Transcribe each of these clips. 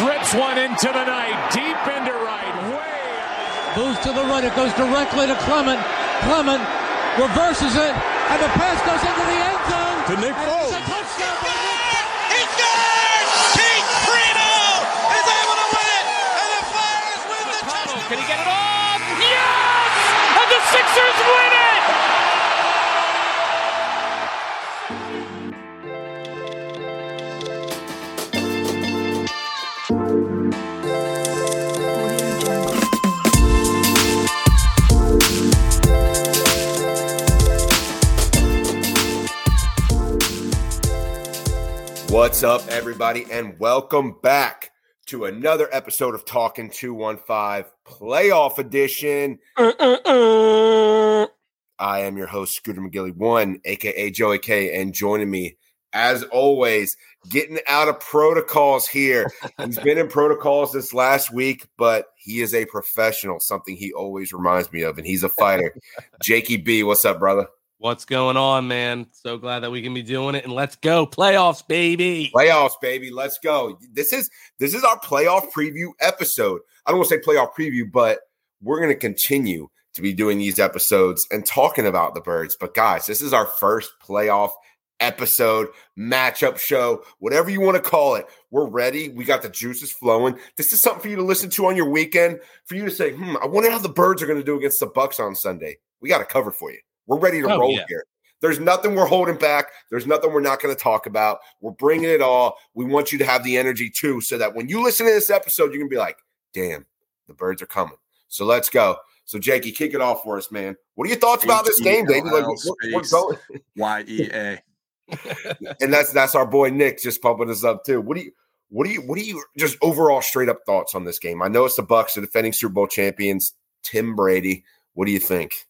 Rips one into the night, deep into right, way Moves to the right, it goes directly to Clement. Clement reverses it, and the pass goes into the end zone. To Nick Foles. It's a touchdown by Nick He scores! Keith Primo is able to win it, and the Flyers win the touchdown. Can he get it off? Yes! And the Sixers win it! What's up, everybody, and welcome back to another episode of Talking 215 Playoff Edition. I am your host, Scooter McGilly, one, aka Joey K, and joining me, as always, getting out of protocols here. He's been in protocols this last week, but he is a professional, something he always reminds me of, and he's a fighter. Jakey B, what's up, brother? What's going on, man? So glad that we can be doing it and let's go playoffs, baby. Playoffs, baby. Let's go. This is this is our playoff preview episode. I don't want to say playoff preview, but we're going to continue to be doing these episodes and talking about the birds. But guys, this is our first playoff episode, matchup show, whatever you want to call it. We're ready. We got the juices flowing. This is something for you to listen to on your weekend. For you to say, "Hmm, I wonder how the birds are going to do against the Bucks on Sunday." We got a cover for you. We're ready to Oh, roll yeah. here. There's nothing we're holding back. There's nothing we're not going to talk about. We're bringing it all. We want you to have the energy too, so that when you listen to this episode, you're going to be like, damn, the birds are coming. So let's go. So, Jakey, kick it off for us, man. What are your thoughts about this game, baby? Like, we're, we're going, Y E A. and that's that's our boy Nick just pumping us up too. What do you, what do you, what do you, just overall straight up thoughts on this game? I know it's the Bucks, the defending Super Bowl champions, Tim Brady. What do you think?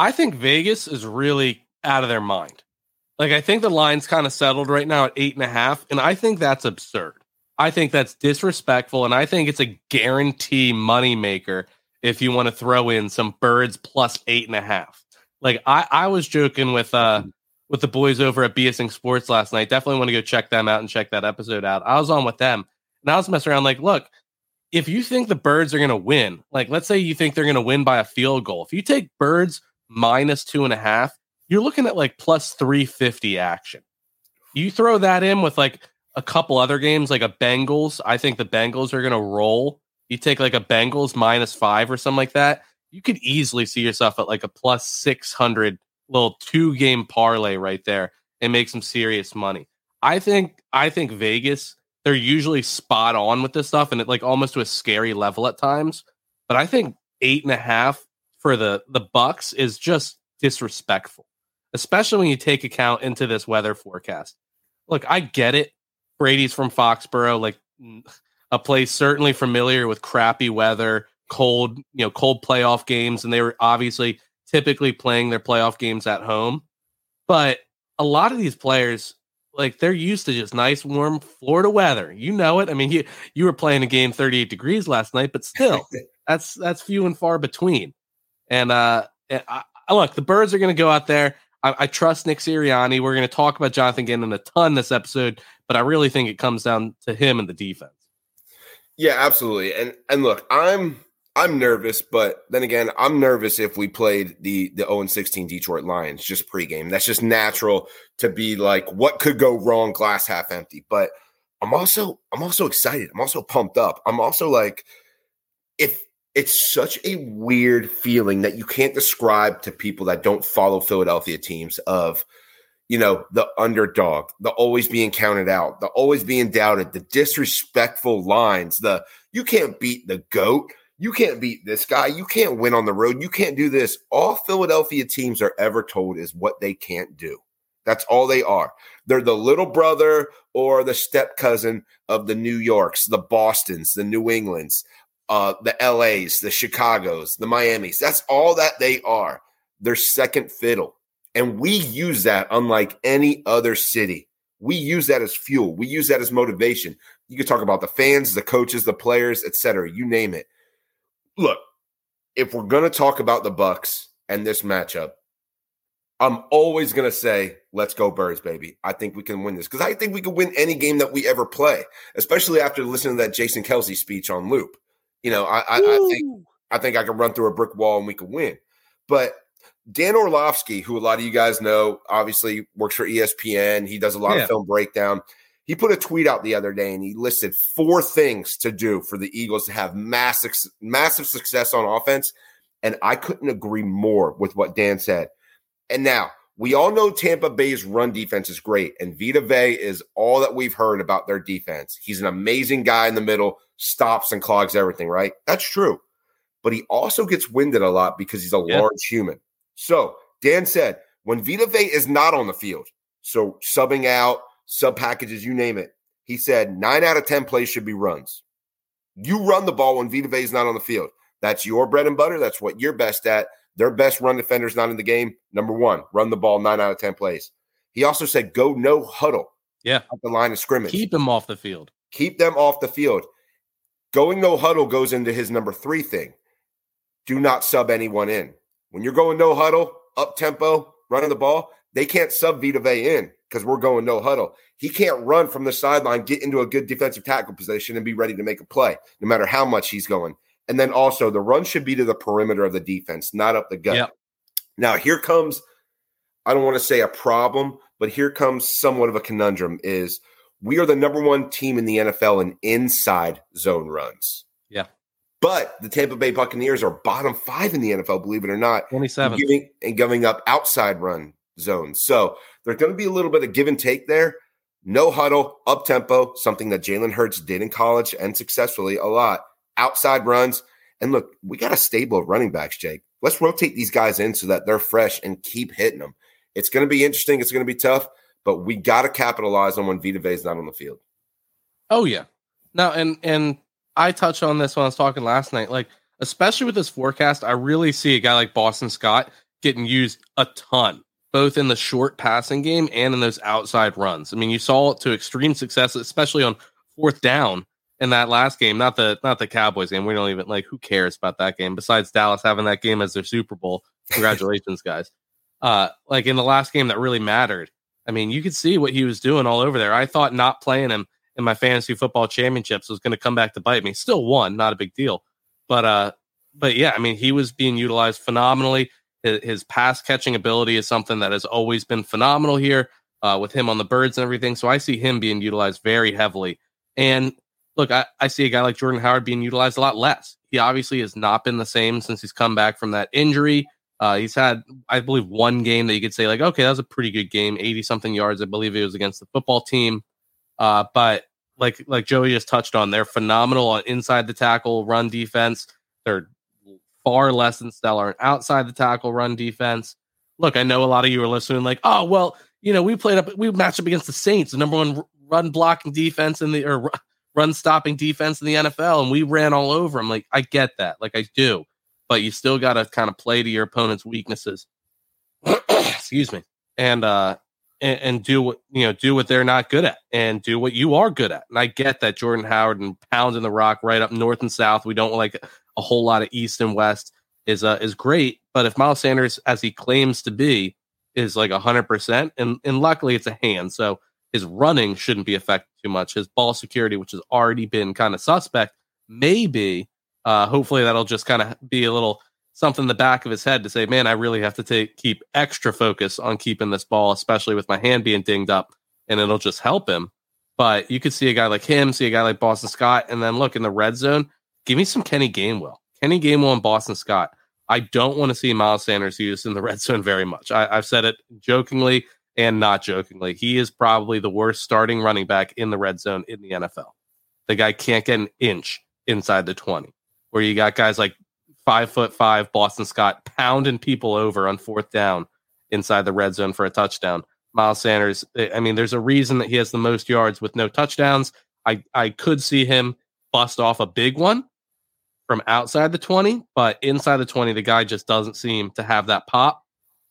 I think Vegas is really out of their mind. Like, I think the line's kind of settled right now at eight and a half, and I think that's absurd. I think that's disrespectful, and I think it's a guarantee moneymaker if you want to throw in some birds plus eight and a half. Like, I, I was joking with uh with the boys over at BSing Sports last night. Definitely want to go check them out and check that episode out. I was on with them, and I was messing around like, look, if you think the birds are going to win, like let's say you think they're going to win by a field goal, if you take birds minus two and a half, you're looking at like plus 350 action. You throw that in with like a couple other games, like a Bengals. I think the Bengals are going to roll. You take like a Bengals minus five or something like that. You could easily see yourself at like a plus 600 little two game parlay right there and make some serious money. I think, I think Vegas, they're usually spot on with this stuff and it like almost to a scary level at times. But I think eight and a half for the the Bucks is just disrespectful, especially when you take account into this weather forecast. Look, I get it. Brady's from Foxborough, like a place certainly familiar with crappy weather, cold, you know, cold playoff games, and they were obviously typically playing their playoff games at home. But a lot of these players, like they're used to just nice, warm Florida weather. You know it. I mean, you you were playing a game 38 degrees last night, but still, that's that's few and far between. And uh, I, look, the birds are going to go out there. I, I trust Nick Sirianni. We're going to talk about Jonathan Gannon a ton this episode, but I really think it comes down to him and the defense. Yeah, absolutely. And and look, I'm I'm nervous, but then again, I'm nervous if we played the the 0 16 Detroit Lions just pregame. That's just natural to be like, what could go wrong? Glass half empty. But I'm also I'm also excited. I'm also pumped up. I'm also like, if it's such a weird feeling that you can't describe to people that don't follow Philadelphia teams of you know, the underdog, the always being counted out, the always being doubted, the disrespectful lines, the you can't beat the GOAT, you can't beat this guy, you can't win on the road, you can't do this. All Philadelphia teams are ever told is what they can't do. That's all they are. They're the little brother or the step cousin of the New Yorks, the Bostons, the New Englands, uh, the LAs, the Chicagos, the Miamis. That's all that they are. They're second fiddle. And we use that unlike any other city. We use that as fuel. We use that as motivation. You can talk about the fans, the coaches, the players, etc. You name it. Look, if we're going to talk about the Bucks and this matchup, I'm always going to say, let's go Birds, baby. I think we can win this because I think we can win any game that we ever play, especially after listening to that Jason Kelce speech on loop. You know, I, I, I think I think I can run through a brick wall and we can win. But Dan Orlovsky, who a lot of you guys know, obviously works for ESPN. He does a lot Yeah. of film breakdown. He put a tweet out the other day and he listed four things to do for the Eagles to have massive, massive success on offense. And I couldn't agree more with what Dan said. And now we all know Tampa Bay's run defense is great, and Vita Vea is all that we've heard about their defense. He's an amazing guy in the middle, stops and clogs everything, right? That's true. But he also gets winded a lot because he's a Yeah. large human. So Dan said, when Vita Vea is not on the field, so subbing out, sub packages, you name it, he said nine out of 10 plays should be runs. You run the ball when Vita Vea is not on the field. That's your bread and butter. That's what you're best at. Their best run defenders not in the game. Number one, run the ball nine out of 10 plays. He also said go no huddle Yeah. at the line of scrimmage. Keep him off the field. Keep them off the field. Going no huddle goes into his number three thing. Do not sub anyone in. When you're going no huddle, up tempo, running the ball, they can't sub Vita Vea in because we're going no huddle. He can't run from the sideline, get into a good defensive tackle position, and be ready to make a play, no matter how much he's going. And then also, the run should be to the perimeter of the defense, not up the gut. Yep. Now, here comes, I don't want to say a problem, but here comes somewhat of a conundrum is we are the number one team in the NFL in inside zone runs. Yeah. But the Tampa Bay Buccaneers are bottom five in the NFL, believe it or not, and 27. giving, and giving up outside run zones. So there's going to be a little bit of give and take there. No huddle, up tempo, something that Jalen Hurts did in college and successfully a lot. Outside runs. And look, we got a stable of running backs, Jake. Let's rotate these guys in so that they're fresh and keep hitting them. It's going to be interesting. It's going to be tough, but we got to capitalize on when Vita is not on the field. Oh yeah. No, and and I touched on this when I was talking last night. Like, especially with this forecast, I really see a guy like Boston Scott getting used a ton, both in the short passing game and in those outside runs. I mean, you saw it to extreme success, especially on fourth down in that last game. Not the not the Cowboys game. We don't even like who cares about that game besides Dallas having that game as their Super Bowl. Congratulations, guys. Uh, like in the last game that really mattered. I mean, you could see what he was doing all over there. I thought not playing him in my fantasy football championships was going to come back to bite me. Still won, not a big deal. But uh but yeah, I mean, he was being utilized phenomenally. His, his pass catching ability is something that has always been phenomenal here uh, with him on the birds and everything. So I see him being utilized very heavily. And look, I, I see a guy like Jordan Howard being utilized a lot less. He obviously has not been the same since he's come back from that injury. Uh, he's had, I believe, one game that you could say, like, okay, that was a pretty good game, 80 something yards. I believe it was against the football team. Uh, but like like Joey just touched on, they're phenomenal on inside the tackle run defense. They're far less than stellar outside the tackle run defense. Look, I know a lot of you are listening, like, oh well, you know, we played up, we matched up against the Saints, the number one run blocking defense in the or run stopping defense in the NFL, and we ran all over them. Like, I get that, like I do, but you still got to kind of play to your opponent's weaknesses. Excuse me, and uh, and, and do what you know, do what they're not good at, and do what you are good at. And I get that Jordan Howard and pounding the rock right up north and south. We don't like a whole lot of east and west is uh, is great. But if Miles Sanders, as he claims to be, is like hundred percent, and and luckily it's a hand, so his running shouldn't be affected too much. His ball security, which has already been kind of suspect, maybe. Uh, hopefully that'll just kind of be a little something in the back of his head to say, man, I really have to take keep extra focus on keeping this ball, especially with my hand being dinged up, and it'll just help him. But you could see a guy like him, see a guy like Boston Scott, and then look in the red zone. Give me some Kenny Gainwell. Kenny Gainwell and Boston Scott. I don't want to see Miles Sanders used in the red zone very much. I, I've said it jokingly and not jokingly. He is probably the worst starting running back in the red zone in the NFL. The guy can't get an inch inside the 20, where you got guys like five foot five Boston Scott pounding people over on fourth down inside the red zone for a touchdown. Miles Sanders, eh, I mean, there's a reason that he has the most yards with no touchdowns. I, I could see him bust off a big one from outside the 20, but inside the 20, the guy just doesn't seem to have that pop.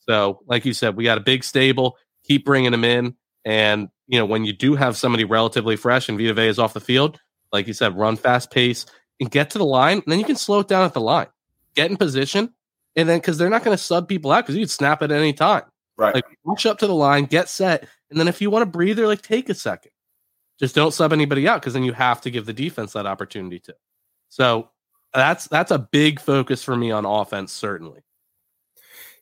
So, like you said, we got a big stable, keep bringing him in. And, you know, when you do have somebody relatively fresh and Vita Vea is off the field, like you said, run fast pace and get to the line. And then you can slow it down at the line, get in position. And then, because they're not going to sub people out because you can snap at any time. Right. Like rush up to the line, get set, and then if you want to breathe or like take a second, just don't sub anybody out because then you have to give the defense that opportunity to. So that's that's a big focus for me on offense, certainly.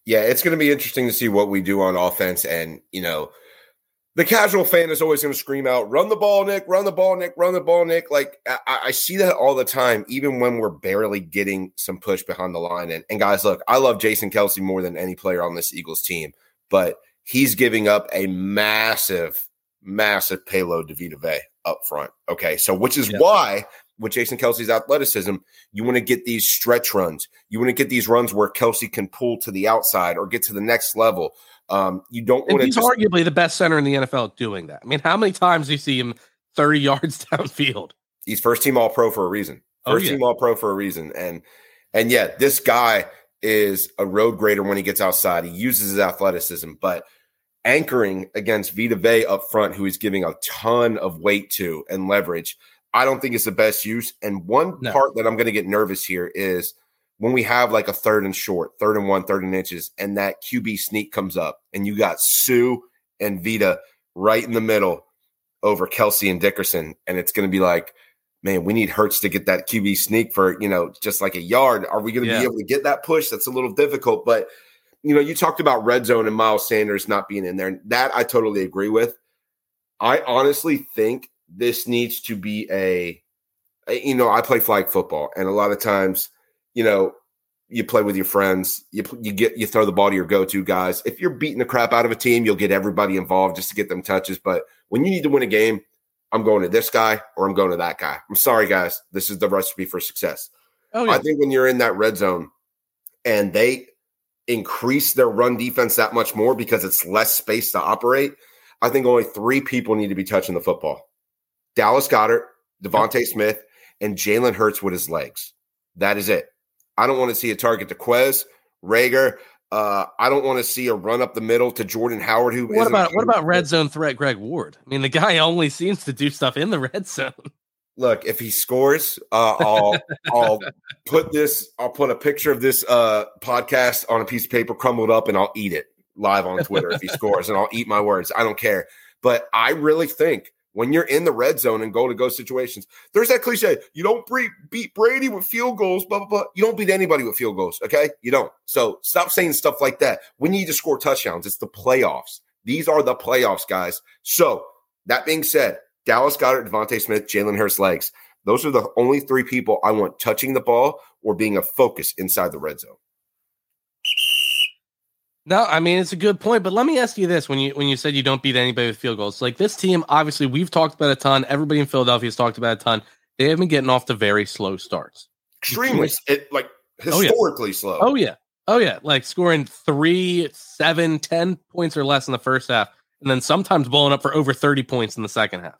Yeah, it's going to be interesting to see what we do on offense. And, you know, the casual fan is always going to scream out, run the ball, Nick, run the ball, Nick, run the ball, Nick. Like, I, I see that all the time, even when we're barely getting some push behind the line. And, and guys, look, I love Jason Kelce more than any player on this Eagles team, but he's giving up a massive, massive payload to Vita Vea up front. Okay. So, which is Yeah. why with Jason Kelce's athleticism, you want to get these stretch runs. You want to get these runs where Kelce can pull to the outside or get to the next level. Um, you don't want to he's just arguably the best center in the NFL doing that. I mean, how many times do you see him 30 yards downfield? he's first team all pro for a reason. Oh, First yeah. team all pro for a reason. And and yeah, this guy is a road grader when he gets outside. He uses his athleticism, but anchoring against Vita Vea up front, who he's giving a ton of weight to and leverage, I don't think it's the best use. And one No. part that I'm going to get nervous here is when we have like a third and short, third and one, third and inches, and that QB sneak comes up, and you got Suh and Vita right in the middle over Kelce and Dickerson, and it's going to be like, man, we need Hurts to get that QB sneak for you know just like a yard. Are we going to Yeah. be able to get that push? That's a little difficult, but you know, you talked about red zone and Miles Sanders not being in there. and That I totally agree with. I honestly think this needs to be a- you know, I play flag football, and a lot of times, you know, you play with your friends, you you get you throw the ball to your go to guys. If you're beating the crap out of a team, you'll get everybody involved just to get them touches. But when you need to win a game, I'm going to this guy or I'm going to that guy. I'm sorry, guys. This is the recipe for success. Oh, I think when you're in that red zone and they increase their run defense that much more because it's less space to operate, I think only three people need to be touching the football Dallas Goedert, DeVonta Smith, and Jalen Hurts with his legs. That is it. I don't want to see a target to Quez, Reagor. Uh, I don't want to see a run up the middle to Jordan Howard. Who What about what about red zone threat Greg Ward? I mean, the guy only seems to do stuff in the red zone. look if he scores uh, i'll i'll put this i'll put a picture of this uh podcast on a piece of paper crumbled up and i'll eat it live on twitter if he scores and i'll eat my words i don't care but i really think when you're in the red zone and goal to go situations. There's that cliche you don't beat brady with field goals blah blah blah. You don't beat anybody with field goals okay? You don't. So stop saying stuff like that. We need to score touchdowns. It's the playoffs. These are the playoffs guys. So that being said Dallas Goedert, DeVonta Smith, Jalen Hurts legs. Those are the only three people I want touching the ball or being a focus inside the red zone. No, I mean it's a good point, but let me ask you this: when you when you said you don't beat anybody with field goals, like this team, obviously we've talked about a ton. Everybody in Philadelphia has talked about a ton. They have been getting off to very slow starts. Extremely, it like Oh, yeah. historically slow. Oh yeah, oh yeah, like scoring three, seven, ten points or less in the first half, and then sometimes blowing up for over thirty points in the second half.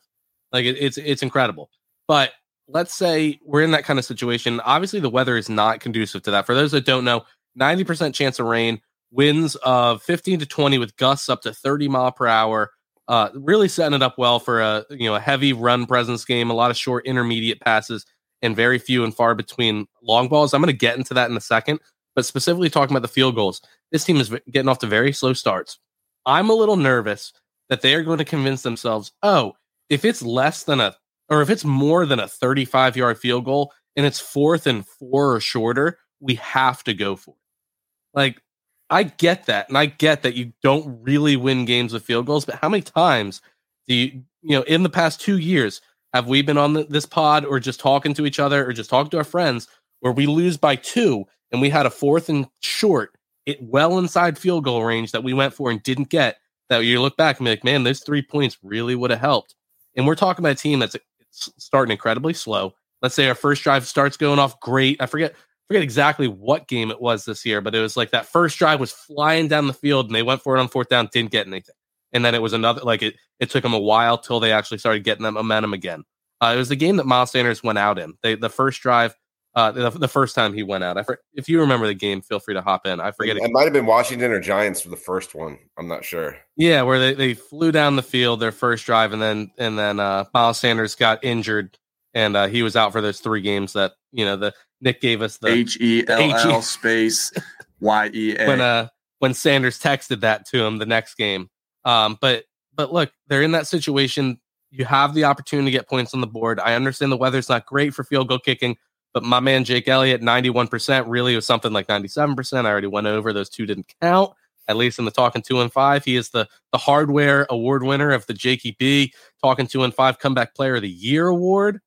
Like it, it's it's incredible. But let's say we're in that kind of situation. Obviously, the weather is not conducive to that. For those that don't know, ninety percent chance of rain, winds of fifteen to twenty with gusts up to thirty mile per hour. Uh, really setting it up well for a you know a heavy run presence game. A lot of short intermediate passes and very few and far between long balls. I'm going to get into that in a second, but specifically talking about the field goals, this team is getting off to very slow starts. I'm a little nervous that they are going to convince themselves, oh, if it's less than a, or if it's more than a 35 yard field goal and it's fourth and four or shorter, we have to go for it. Like, I get that. And I get that you don't really win games with field goals, but how many times do you, you know, in the past two years, have we been on the, this pod or just talking to each other or just talking to our friends where we lose by two and we had a fourth and short, it well inside field goal range that we went for and didn't get? That you look back and be like, man, those three points really would have helped. And we're talking about a team that's starting incredibly slow. Let's say our first drive starts going off great. I forget forget exactly what game it was this year, but it was like that first drive was flying down the field and they went for it on fourth down, didn't get anything. And then it was another like it it took them a while till they actually started getting that momentum again. Uh, it was the game that Miles Sanders went out in. They, the first drive, uh, the, the first time he went out. I for, if you remember the game, feel free to hop in. I forget. It might have been Washington or Giants for the first one. I'm not sure. Yeah, where they, they flew down the field their first drive, and then and then uh, Miles Sanders got injured, and uh, he was out for those three games that you know the Nick gave us the H E L space Y E A when uh when Sanders texted that to him the next game. Um, but but look, they're in that situation. You have the opportunity to get points on the board. I understand the weather's not great for field goal kicking, but my man Jake Elliott, 91%, really was something like 97%. I already went over those two didn't count, at least in the talking two and five. He is the the hardware award winner of the Jakey B talking two and five comeback player of the year award.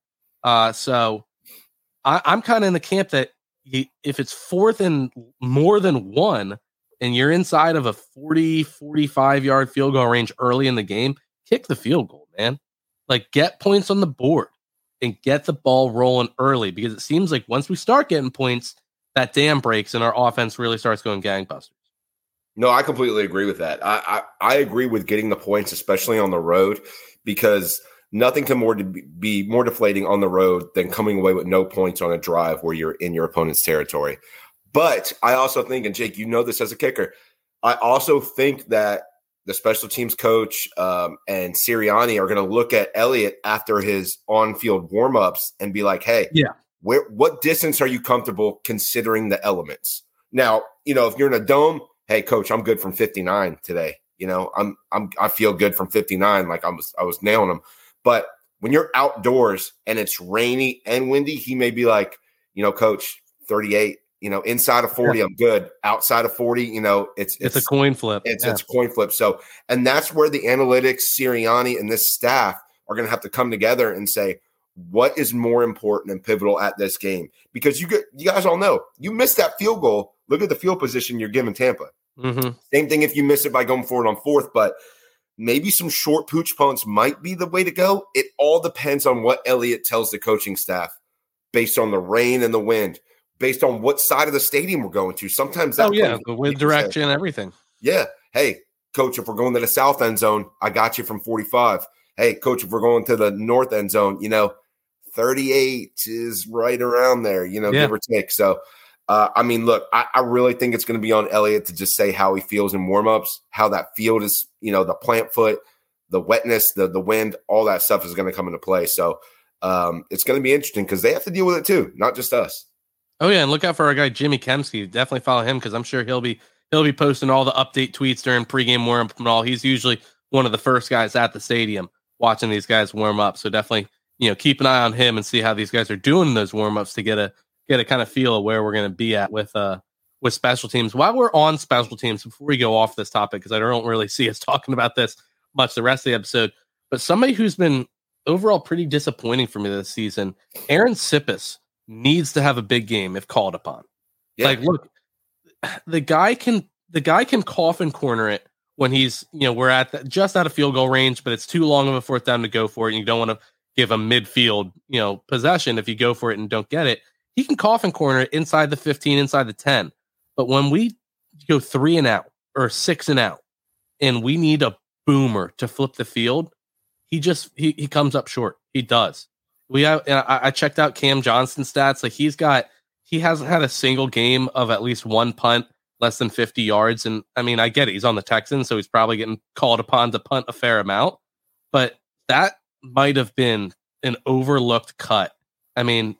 Uh, so I, I'm kind of in the camp that you, if it's fourth and more than one, and you're inside of a 40, 45 yard field goal range early in the game, kick the field goal, man. Like get points on the board and get the ball rolling early because it seems like once we start getting points, that dam breaks and our offense really starts going gangbusters. No, I completely agree with that. I, I, I agree with getting the points, especially on the road, because nothing can more be more deflating on the road than coming away with no points on a drive where you're in your opponent's territory. But I also think, and Jake, you know this as a kicker, I also think that the special teams coach um, and Sirianni are going to look at Elliott after his on-field warm-ups and be like, "Hey, yeah, where what distance are you comfortable considering the elements?" Now, you know, if you're in a dome, hey, coach, I'm good from 59 today. You know, I'm I'm I feel good from 59, like I was I was nailing them. But when you're outdoors and it's rainy and windy, he may be like, you know, coach, 38, you know, inside of 40, yeah. I'm good. Outside of 40, you know, it's it's, it's a coin flip. It's yeah. it's a coin flip. So, and that's where the analytics, Sirianni, and this staff are going to have to come together and say, what is more important and pivotal at this game? Because you get you guys all know you missed that field goal. Look at the field position you're giving Tampa. Mm-hmm. Same thing if you miss it by going forward on fourth, but maybe some short pooch punts might be the way to go. It all depends on what Elliott tells the coaching staff based on the rain and the wind based on what side of the stadium we're going to. Sometimes that oh yeah, the wind direction, everything. Yeah. Hey, coach, if we're going to the south end zone, I got you from 45. Hey, coach, if we're going to the north end zone, you know, 38 is right around there, you know, yeah. give or take. So, uh, I mean, look, I, I really think it's going to be on Elliott to just say how he feels in warmups, how that field is, you know, the plant foot, the wetness, the the wind, all that stuff is going to come into play. So, um, it's going to be interesting because they have to deal with it too, not just us. Oh yeah, and look out for our guy Jimmy Kempski. Definitely follow him because I'm sure he'll be he'll be posting all the update tweets during pregame warm up and all. He's usually one of the first guys at the stadium watching these guys warm up. So definitely, you know, keep an eye on him and see how these guys are doing those warm ups to get a get a kind of feel of where we're going to be at with uh with special teams. While we're on special teams, before we go off this topic, because I don't really see us talking about this much the rest of the episode, but somebody who's been overall pretty disappointing for me this season, Arryn Siposs needs to have a big game if called upon. Yeah. Like, look, the guy can the guy can cough and corner it when he's you know we're at the, just out of field goal range, but it's too long of a fourth down to go for it, and you don't want to give a midfield you know possession if you go for it and don't get it. He can coffin corner inside the fifteen, inside the ten. But when we go three and out or six and out, and we need a boomer to flip the field, he just he he comes up short. He does. We have. I, I checked out Cam Johnston stats. Like he's got, he hasn't had a single game of at least one punt less than 50 yards. And I mean, I get it. He's on the Texans, so he's probably getting called upon to punt a fair amount. But that might have been an overlooked cut. I mean,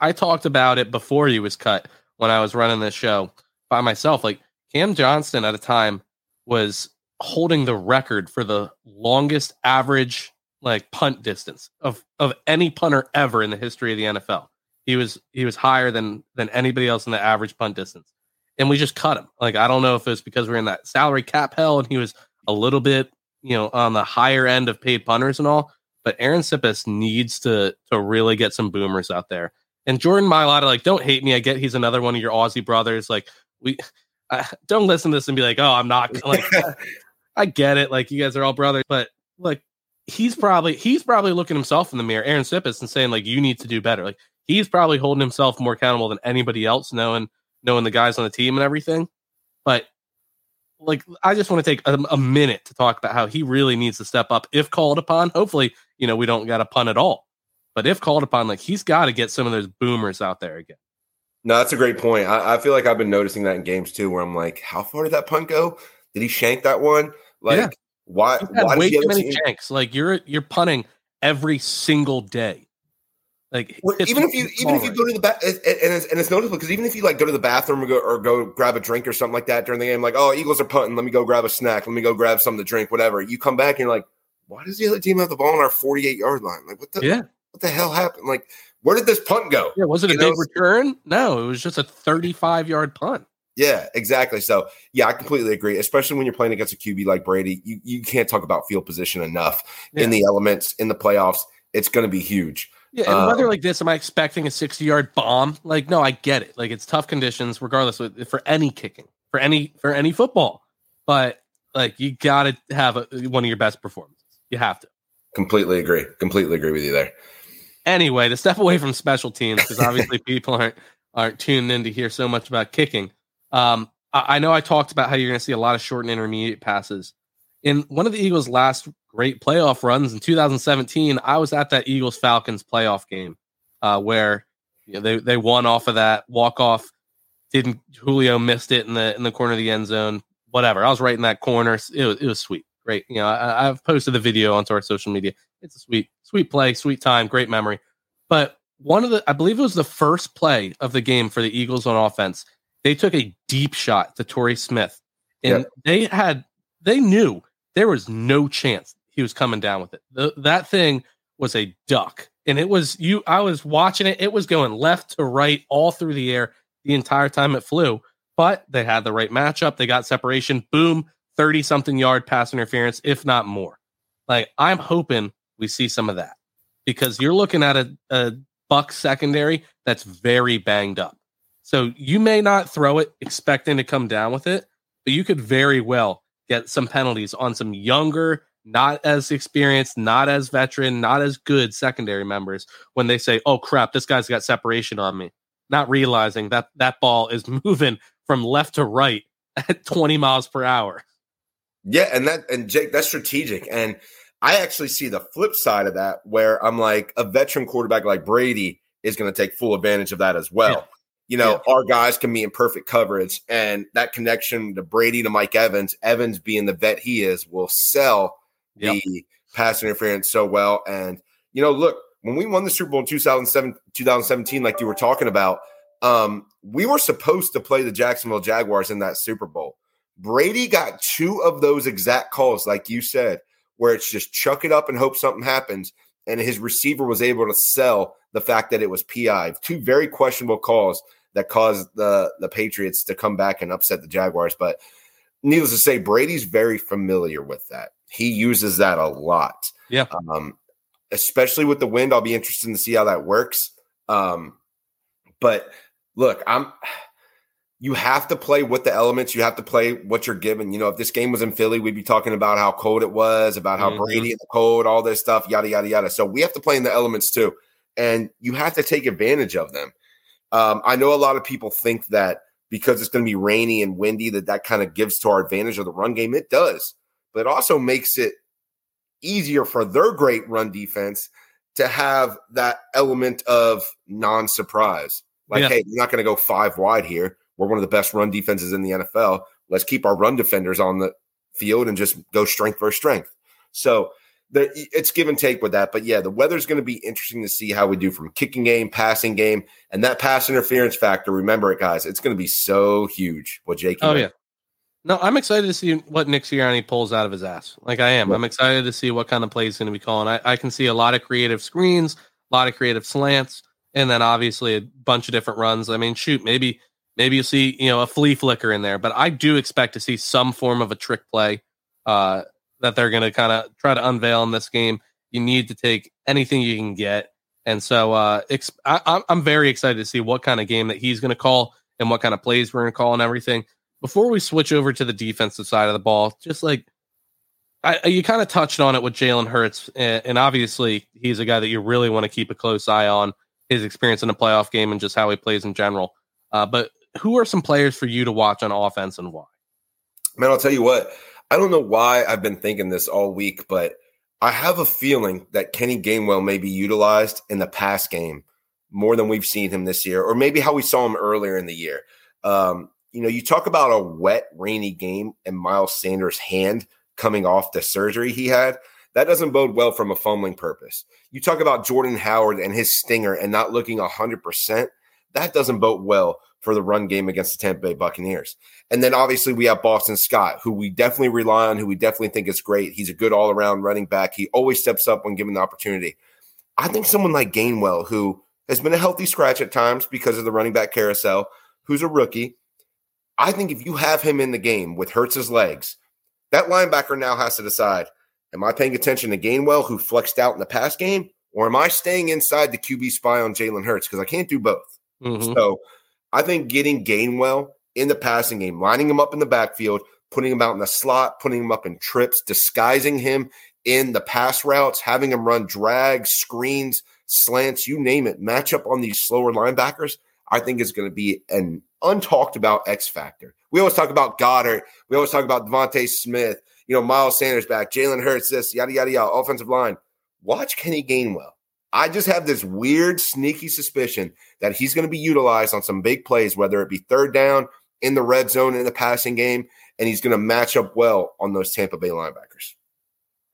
I talked about it before he was cut when I was running this show by myself. Like Cam Johnston at a time was holding the record for the longest average like punt distance of of any punter ever in the history of the NFL. He was he was higher than than anybody else in the average punt distance, and we just cut him. Like I don't know if it's because we're in that salary cap hell, and he was a little bit you know on the higher end of paid punters and all. But Arryn Siposs needs to to really get some boomers out there. And Jordan Mailata, like, don't hate me. I get he's another one of your Aussie brothers. Like, we uh, don't listen to this and be like, oh, I'm not like. I get it. Like, you guys are all brothers, but like he's probably he's probably looking himself in the mirror, Arryn Siposs, and saying like, "You need to do better." Like he's probably holding himself more accountable than anybody else, knowing knowing the guys on the team and everything. But like, I just want to take a, a minute to talk about how he really needs to step up if called upon. Hopefully, you know, we don't got a pun at all. But if called upon, like he's got to get some of those boomers out there again. No, that's a great point. I, I, feel like I've been noticing that in games too, where I'm like, how far did that punt go? Did he shank that one? Like, yeah. Why? Why way too many shanks. Like you're you're punting every single day. Like Well, even if you even if you go to the bath and it's, and it's notable because even if you like go to the bathroom or go or go grab a drink or something like that during the game, like oh Eagles are punting, let me go grab a snack, let me go grab something to drink, whatever. You come back and you're like, why does the other team have the ball on our 48 yard line? Like what the yeah, what the hell happened? Like where did this punt go? yeah, was it a You big know, return? No, it was just a 35 yard punt. Yeah, exactly. So yeah, I completely agree. Especially when you're playing against a QB like Brady, you you can't talk about field position enough Yeah. in the elements in the playoffs. It's going to be huge. Yeah, and Um, whether like this, am I expecting a 60 yard bomb? Like, no, I get it. Like, it's tough conditions, regardless of, for any kicking, for any for any football. But like, you got to have a, one of your best performances. You have to. Completely agree. Completely agree with you there. Anyway, to step away from special teams because obviously people aren't aren't tuned in to hear so much about kicking. Um, I, I know I talked about how you're going to see a lot of short and intermediate passes. In one of the Eagles' last great playoff runs in 2017, I was at that Eagles Falcons playoff game uh, where you know, they they won off of that walk off. Didn't Julio missed it in the in the corner of the end zone? Whatever. I was right in that corner. It was it was sweet. Great. You know, I, I've posted the video onto our social media. It's a sweet sweet play, sweet time, great memory. But one of the I believe it was the first play of the game for the Eagles on offense. They took a deep shot to Torrey Smith, and Yep. they had they knew there was no chance he was coming down with it. The, that thing was a duck, and it was you. I was watching it; it was going left to right, all through the air the entire time it flew. But they had the right matchup. They got separation. Boom, thirty something yard pass interference, if not more. Like I'm hoping we see some of that because you're looking at a, a Buck secondary that's very banged up. So you may not throw it expecting to come down with it, but you could very well get some penalties on some younger, not as experienced, not as veteran, not as good secondary members when they say, "Oh crap, this guy's got separation on me," not realizing that that ball is moving from left to right at 20 miles per hour. Yeah, and that and Jake, that's strategic. And I actually see the flip side of that where I'm like a veteran quarterback like Brady is going to take full advantage of that as well. Yeah. You know, our guys can be in perfect coverage, and that connection to Brady to Mike Evans, Evans being the vet he is, will sell Yep. the pass interference so well. And you know, look, when we won the Super Bowl in 2007, 2017, like you were talking about, um, we were supposed to play the Jacksonville Jaguars in that Super Bowl. Brady got two of those exact calls, like you said, where it's just chuck it up and hope something happens. And his receiver was able to sell the fact that it was PI. Two very questionable calls that caused the the Patriots to come back and upset the Jaguars. But needless to say, Brady's very familiar with that. He uses that a lot. Yeah. Um, especially with the wind, I'll be interested to see how that works. Um, but look, I'm you have to play with the elements. You have to play what you're given. You know, if this game was in Philly, we'd be talking about how cold it was, about how Mhm. Brady in the cold, all this stuff, yada yada yada. So we have to play in the elements too, and you have to take advantage of them. Um, I know a lot of people think that because it's going to be rainy and windy, that that kind of gives to our advantage of the run game. It does, but it also makes it easier for their great run defense to have that element of non-surprise. Like, Yeah. hey, we're not going to go five wide here. We're one of the best run defenses in the NFL. Let's keep our run defenders on the field and just go strength for strength. So the, it's give and take with that. But yeah, the weather's going to be interesting to see how we do from kicking game, passing game, and that pass interference factor. Remember it, guys. It's going to be so huge. What Jake? Oh yeah. No, I'm excited to see what Nick Sirianni pulls out of his ass. Like I am. I'm excited to see what kind of plays he's going to be calling. I, I can see a lot of creative screens, a lot of creative slants, and then obviously a bunch of different runs. I mean, shoot, maybe maybe you see you know a flea flicker in there, but I do expect to see some form of a trick play uh, that they're going to kind of try to unveil in this game. You need to take anything you can get, and so uh, ex- I, I'm- very excited to see what kind of game that he's going to call and what kind of plays we're going to call and everything before we switch over to the defensive side of the ball, just like I, you kind of touched on it with Jalen Hurts, and, and obviously he's a guy that you really want to keep a close eye on his experience in a playoff game and just how he plays in general. Uh, but who are some players for you to watch on offense and why? Man, I'll tell you what. I don't know why I've been thinking this all week, but I have a feeling that Kenny Gainwell may be utilized in the pass game more than we've seen him this year, or maybe how we saw him earlier in the year. Um, you know, you talk about a wet, rainy game and Miles Sanders' hand coming off the surgery he had. That doesn't bode well from a fumbling purpose. You talk about Jordan Howard and his stinger and not looking 100%. That doesn't bode well for the run game against the Tampa Bay Buccaneers. And then obviously we have Boston Scott, who we definitely rely on, who we definitely think is great. He's a good all around running back. He always steps up when given the opportunity. I think someone like Gainwell, who has been a healthy scratch at times because of the running back carousel, who's a rookie. I think if you have him in the game with Hurts's legs, that linebacker now has to decide: Am I paying attention to Gainwell, who flexed out in the pass game, or am I staying inside the QB spy on Jalen Hurts? Because I can't do both. Mm-hmm. So I think getting Gainwell in the passing game, lining him up in the backfield, putting him out in the slot, putting him up in trips, disguising him in the pass routes, having him run drags, screens, slants, you name it, match up on these slower linebackers, I think is going to be an untalked about X factor. We always talk about Goedert. We always talk about DeVonta Smith, you know, Miles Sanders back, Jalen Hurts, this, yada, yada, yada, offensive line. Watch Kenny Gainwell. I just have this weird, sneaky suspicion that he's going to be utilized on some big plays, whether it be third down, in the red zone, in the passing game, and he's going to match up well on those Tampa Bay linebackers.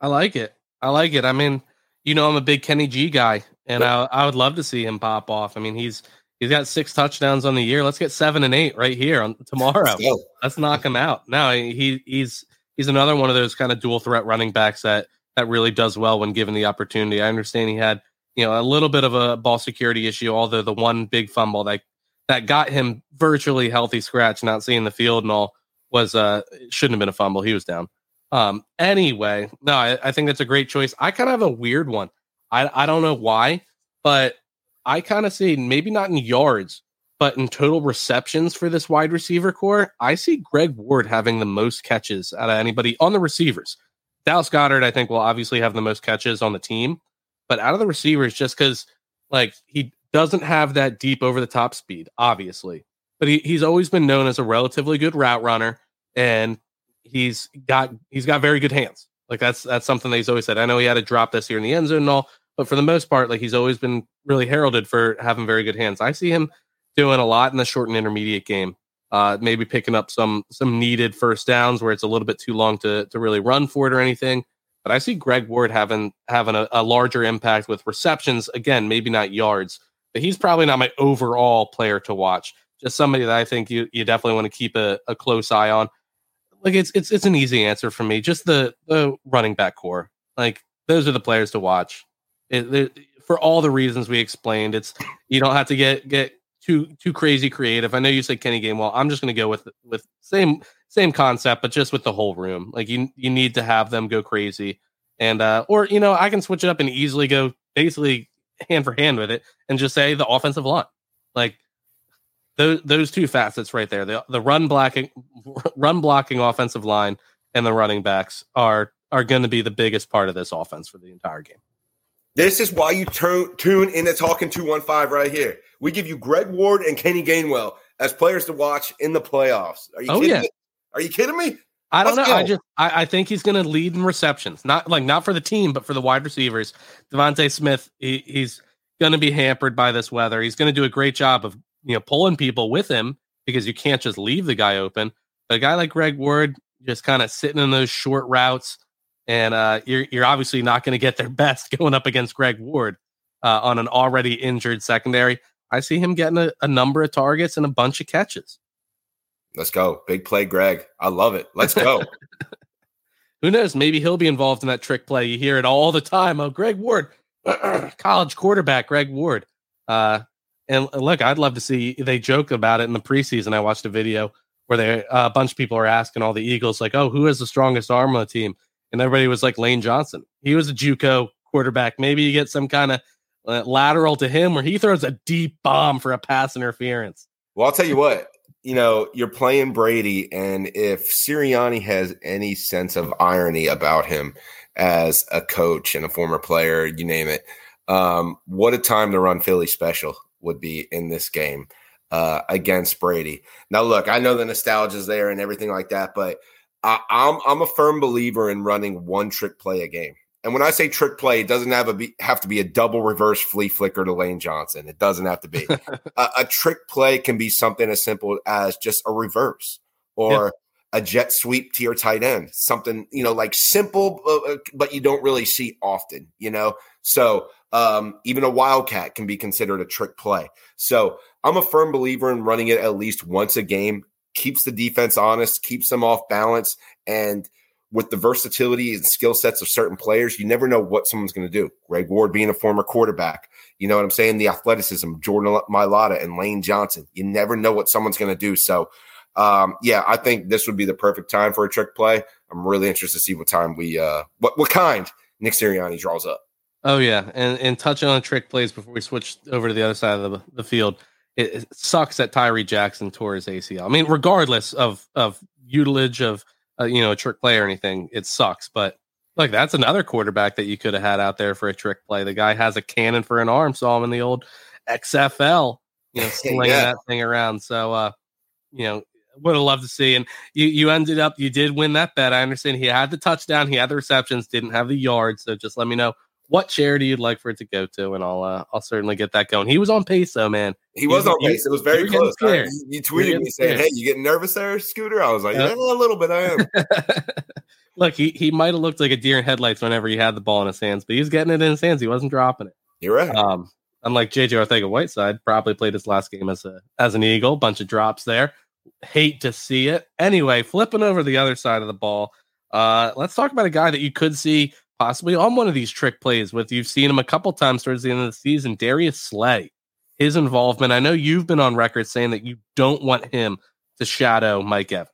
I like it. I like it. I mean, you know, I'm a big Kenny G guy, and I, I would love to see him pop off. I mean, he's he's got six touchdowns on the year. Let's get seven and eight right here on tomorrow. Let's, Let's knock him out. Now he he's he's another one of those kind of dual threat running backs that that really does well when given the opportunity. I understand he had you know a little bit of a ball security issue, although the one big fumble that that got him virtually healthy scratch, not seeing the field and all was uh shouldn't have been a fumble. He was down. Um, anyway, no, I, I think that's a great choice. I kind of have a weird one. I, I don't know why, but I kind of see maybe not in yards, but in total receptions for this wide receiver core, I see Greg Ward having the most catches out of anybody on the receivers. Dallas Goedert, I think, will obviously have the most catches on the team, but out of the receivers, just because like he doesn't have that deep over the top speed, obviously, but he, he's always been known as a relatively good route runner and he's got he's got very good hands. Like that's that's something that he's always said. I know he had a drop this year in the end zone and all, but for the most part, like he's always been really heralded for having very good hands. I see him doing a lot in the short and intermediate game. Uh, maybe picking up some some needed first downs where it's a little bit too long to to really run for it or anything. But I see Greg Ward having having a, a larger impact with receptions. Again, maybe not yards, but he's probably not my overall player to watch. Just somebody that I think you you definitely want to keep a, a close eye on like it's it's it's an easy answer for me. Just the the running back core. Like those are the players to watch. It, for all the reasons we explained, it's you don't have to get get too too crazy creative. I know you said Kenny Gainwell. I'm just going to go with with same same concept, but just with the whole room. Like you you need to have them go crazy, and uh or you know I can switch it up and easily go basically hand for hand with it and just say the offensive line. Like those those two facets right there the the run blocking run blocking offensive line and the running backs are are going to be the biggest part of this offense for the entire game. This is why you turn, tune in to Talking 215 right here. We give you Greg Ward and Kenny Gainwell as players to watch in the playoffs. Are you oh, kidding yeah. Are you kidding me? I don't Let's know. Go. I just I, I think he's going to lead in receptions. Not like not for the team, but for the wide receivers. DeVonta Smith, he, he's going to be hampered by this weather. He's going to do a great job of you know, pulling people with him because you can't just leave the guy open. But a guy like Greg Ward just kind of sitting in those short routes, and uh, you're you're obviously not going to get their best going up against Greg Ward uh, on an already injured secondary. I see him getting a, a number of targets and a bunch of catches. Let's go. Big play, Greg. I love it. Let's go. Who knows? Maybe he'll be involved in that trick play. You hear it all the time. Oh, Greg Ward, college quarterback, Greg Ward. Uh, and look, I'd love to see. They joke about it in the preseason. I watched a video where they uh, a bunch of people are asking all the Eagles, like, "Oh, who has the strongest arm on the team?" And everybody was like, "Lane Johnson." He was a JUCO quarterback. Maybe you get some kind of uh, lateral to him where he throws a deep bomb for a pass interference. Well, I'll tell you what. You know, you're playing Brady, and if Sirianni has any sense of irony about him as a coach and a former player, you name it, um, what a time to run Philly special would be in this game uh, against Brady. Now, look, I know the nostalgia is there and everything like that, but I, I'm I'm a firm believer in running one trick play a game. And when I say trick play, it doesn't have a be, have to be a double reverse flea flicker to Lane Johnson. It doesn't have to be. a, a, trick play can be something as simple as just a reverse or a jet sweep to your tight end, something, you know, like simple, uh, uh, but you don't really see often, you know? So um, even a wildcat can be considered a trick play. So I'm a firm believer in running it at least once a game, keeps the defense honest, keeps them off balance. And with the versatility and skill sets of certain players, you never know what someone's going to do. Greg Ward being a former quarterback, you know what I'm saying? The athleticism, Jordan Mailata and Lane Johnson. You never know what someone's going to do. So, um, yeah, I think this would be the perfect time for a trick play. I'm really interested to see what time we, uh, what what kind Nick Sirianni draws up. Oh yeah, and and touching on trick plays before we switch over to the other side of the, the field, it, it sucks that Tyree Jackson tore his ACL. I mean, regardless of of utilage of uh, you know a trick play or anything, it sucks. But look, that's another quarterback that you could have had out there for a trick play. The guy has a cannon for an arm. Saw him in the old XFL, you know, slinging yeah. that thing around. So, uh, you know, would have loved to see. And you you ended up you did win that bet. I understand he had the touchdown, he had the receptions, didn't have the yards. So just let me know what charity you'd like for it to go to, and I'll uh, I'll certainly get that going. He was on pace though, man. He, he was on pace. It was very close. I, you tweeted me saying, "Hey, you getting nervous there, Scooter?" I was like, yep. "Yeah, a little bit. I am." Look, he, he might have looked like a deer in headlights whenever he had the ball in his hands, but he was getting it in his hands. He wasn't dropping it. You're right. Um, unlike JJ Arcega-Whiteside, probably played his last game as a as an Eagle. Bunch of drops there. Hate to see it. Anyway, flipping over the other side of the ball. Uh, let's talk about a guy that you could see possibly on one of these trick plays with. You've seen him a couple times towards the end of the season. Darius Slay, his involvement. I know you've been on record saying that you don't want him to shadow Mike Evans.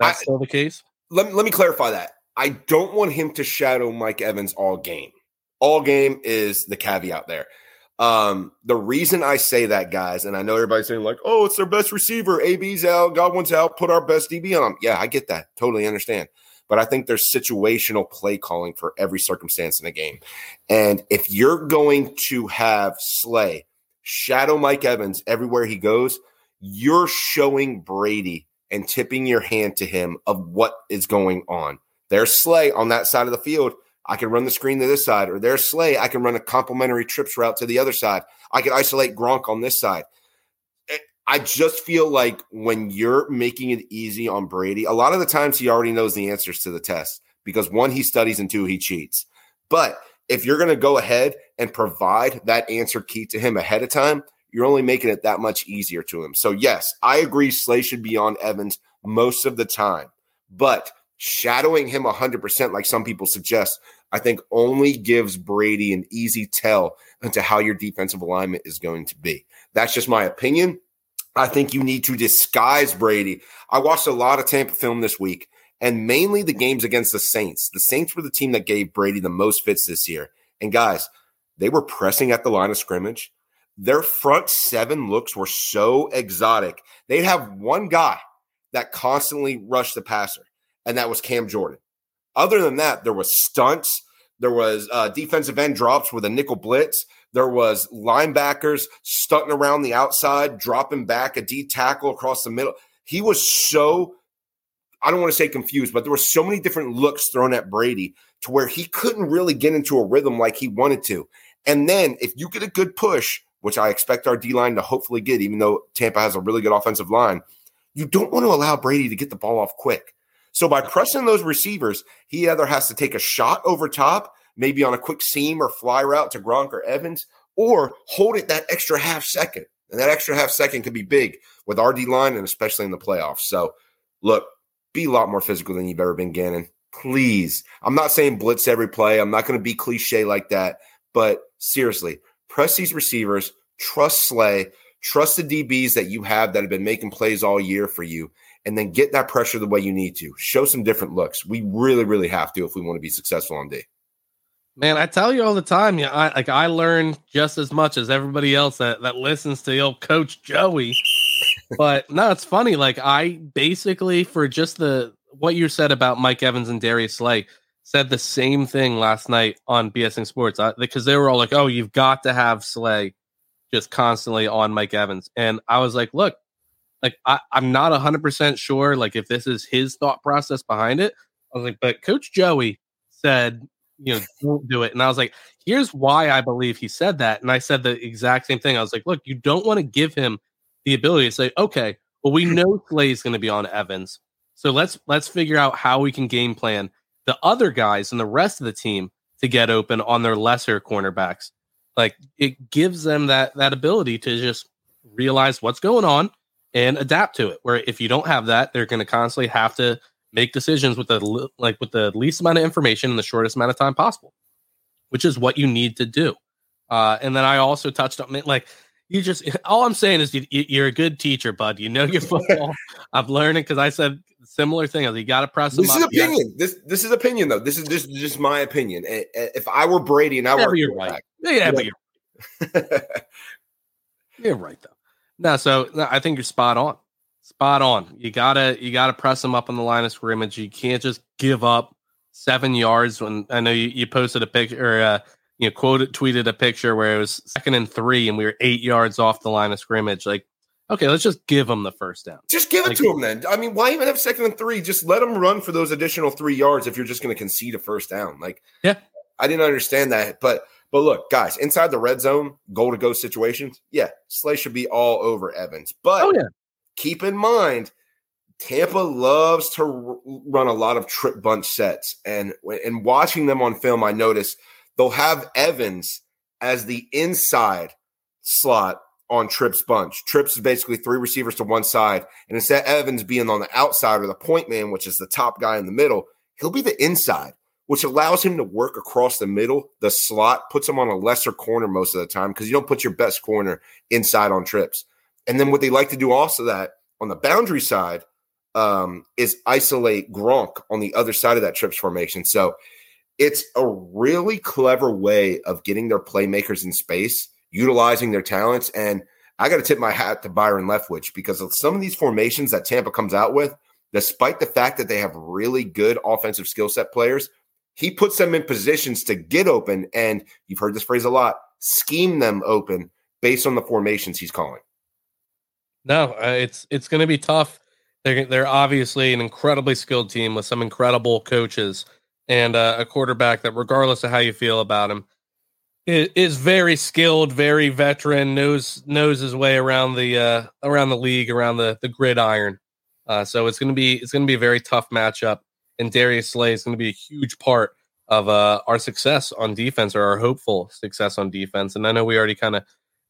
That's I, still the case. Let me, let me clarify that. I don't want him to shadow Mike Evans all game. All game is the caveat there. Um, the reason I say that, guys, and I know everybody's saying like, "Oh, it's their best receiver. AB's out, Godwin's out. Put our best DB on him." Yeah, I get that. Totally understand but I think there's situational play calling for every circumstance in a game. And if you're going to have Slay shadow Mike Evans everywhere he goes, you're showing Brady and tipping your hand to him of what is going on. There's Slay on that side of the field. I can run the screen to this side, or there's Slay. I can run a complementary trips route to the other side. I can isolate Gronk on this side. I just feel like when you're making it easy on Brady, a lot of the times he already knows the answers to the test because one, he studies and two, he cheats. But if you're going to go ahead and provide that answer key to him ahead of time, you're only making it that much easier to him. So, yes, I agree Slay should be on Evans most of the time, but shadowing him 100%, like some people suggest, I think only gives Brady an easy tell into how your defensive alignment is going to be. That's just my opinion. I think you need to disguise Brady. I watched a lot of Tampa film this week, and mainly the games against the Saints. The Saints were the team that gave Brady the most fits this year. And guys, they were pressing at the line of scrimmage. Their front seven looks were so exotic. They'd have one guy that constantly rushed the passer, and that was Cam Jordan. Other than that, there was stunts. There was uh, defensive end drops with a nickel blitz. There was linebackers stunting around the outside, dropping back a D tackle across the middle. He was so I don't want to say confused, but there were so many different looks thrown at Brady to where he couldn't really get into a rhythm like he wanted to. And then if you get a good push, which I expect our D line to hopefully get, even though Tampa has a really good offensive line, you don't want to allow Brady to get the ball off quick. So by pressing those receivers, he either has to take a shot over top maybe on a quick seam or fly route to Gronk or Evans, or hold it that extra half second. And that extra half second could be big with RD line and especially in the playoffs. So, look, be a lot more physical than you've ever been, Gannon. Please. I'm not saying blitz every play. I'm not going to be cliche like that. But seriously, press these receivers, trust Slay, trust the DBs that you have that have been making plays all year for you, and then get that pressure the way you need to. Show some different looks. We really, really have to if we want to be successful on D. Man, I tell you all the time, yeah, I like I learn just as much as everybody else that, that listens to old Coach Joey. but no, it's funny. Like I basically for just the what you said about Mike Evans and Darius Slay said the same thing last night on BSing Sports uh, because they were all like, "Oh, you've got to have Slay just constantly on Mike Evans," and I was like, "Look, like I, I'm not hundred percent sure like if this is his thought process behind it." I was like, "But Coach Joey said you know, don't do it. And I was like, here's why I believe he said that. And I said the exact same thing. I was like, look, you don't want to give him the ability to say, okay, well, we know Slay's going to be on Evans. So let's let's figure out how we can game plan the other guys and the rest of the team to get open on their lesser cornerbacks. Like it gives them that that ability to just realize what's going on and adapt to it. Where if you don't have that, they're going to constantly have to make decisions with the like with the least amount of information in the shortest amount of time possible, which is what you need to do. Uh, and then I also touched on like you just all I'm saying is you, you're a good teacher, bud. You know your football. I've learned it because I said similar thing. You got to press. This is opinion. This this is opinion though. This is just just my opinion. If I were Brady and I yeah, were you're right. Yeah, but you're you're right though. No, so no, I think you're spot on. Spot on. You gotta you gotta press them up on the line of scrimmage. You can't just give up seven yards. When I know you, you posted a picture or uh, you know quoted tweeted a picture where it was second and three and we were eight yards off the line of scrimmage. Like, okay, let's just give them the first down. Just give it Like- to them then. I mean, why even have second and three? Just let them run for those additional three yards if you're just going to concede a first down. Like, Yeah. I didn't understand that. But but look, guys, inside the red zone, goal to go situations, yeah, Slay should be all over Evans. But Oh yeah, keep in mind, Tampa loves to r- run a lot of trip bunch sets, and and watching them on film, I noticed they'll have Evans as the inside slot on Trips bunch. Trips is basically three receivers to one side, and instead of Evans being on the outside or the point man, which is the top guy in the middle, he'll be the inside, which allows him to work across the middle. The slot puts him on a lesser corner most of the time because you don't put your best corner inside on Trips. And then what they like to do also that on the boundary side um, is isolate Gronk on the other side of that trips formation. So it's a really clever way of getting their playmakers in space, utilizing their talents. And I got to tip my hat to Byron Leftwich because of some of these formations that Tampa comes out with, despite the fact that they have really good offensive skill set players, he puts them in positions to get open. And you've heard this phrase a lot scheme them open based on the formations he's calling. No, uh, it's it's going to be tough. They're they're obviously an incredibly skilled team with some incredible coaches and uh, a quarterback that, regardless of how you feel about him, is very skilled, very veteran, knows knows his way around the uh, around the league, around the the gridiron. Uh, so it's going to be it's going to be a very tough matchup, and Darius Slay is going to be a huge part of uh, our success on defense or our hopeful success on defense. And I know we already kind of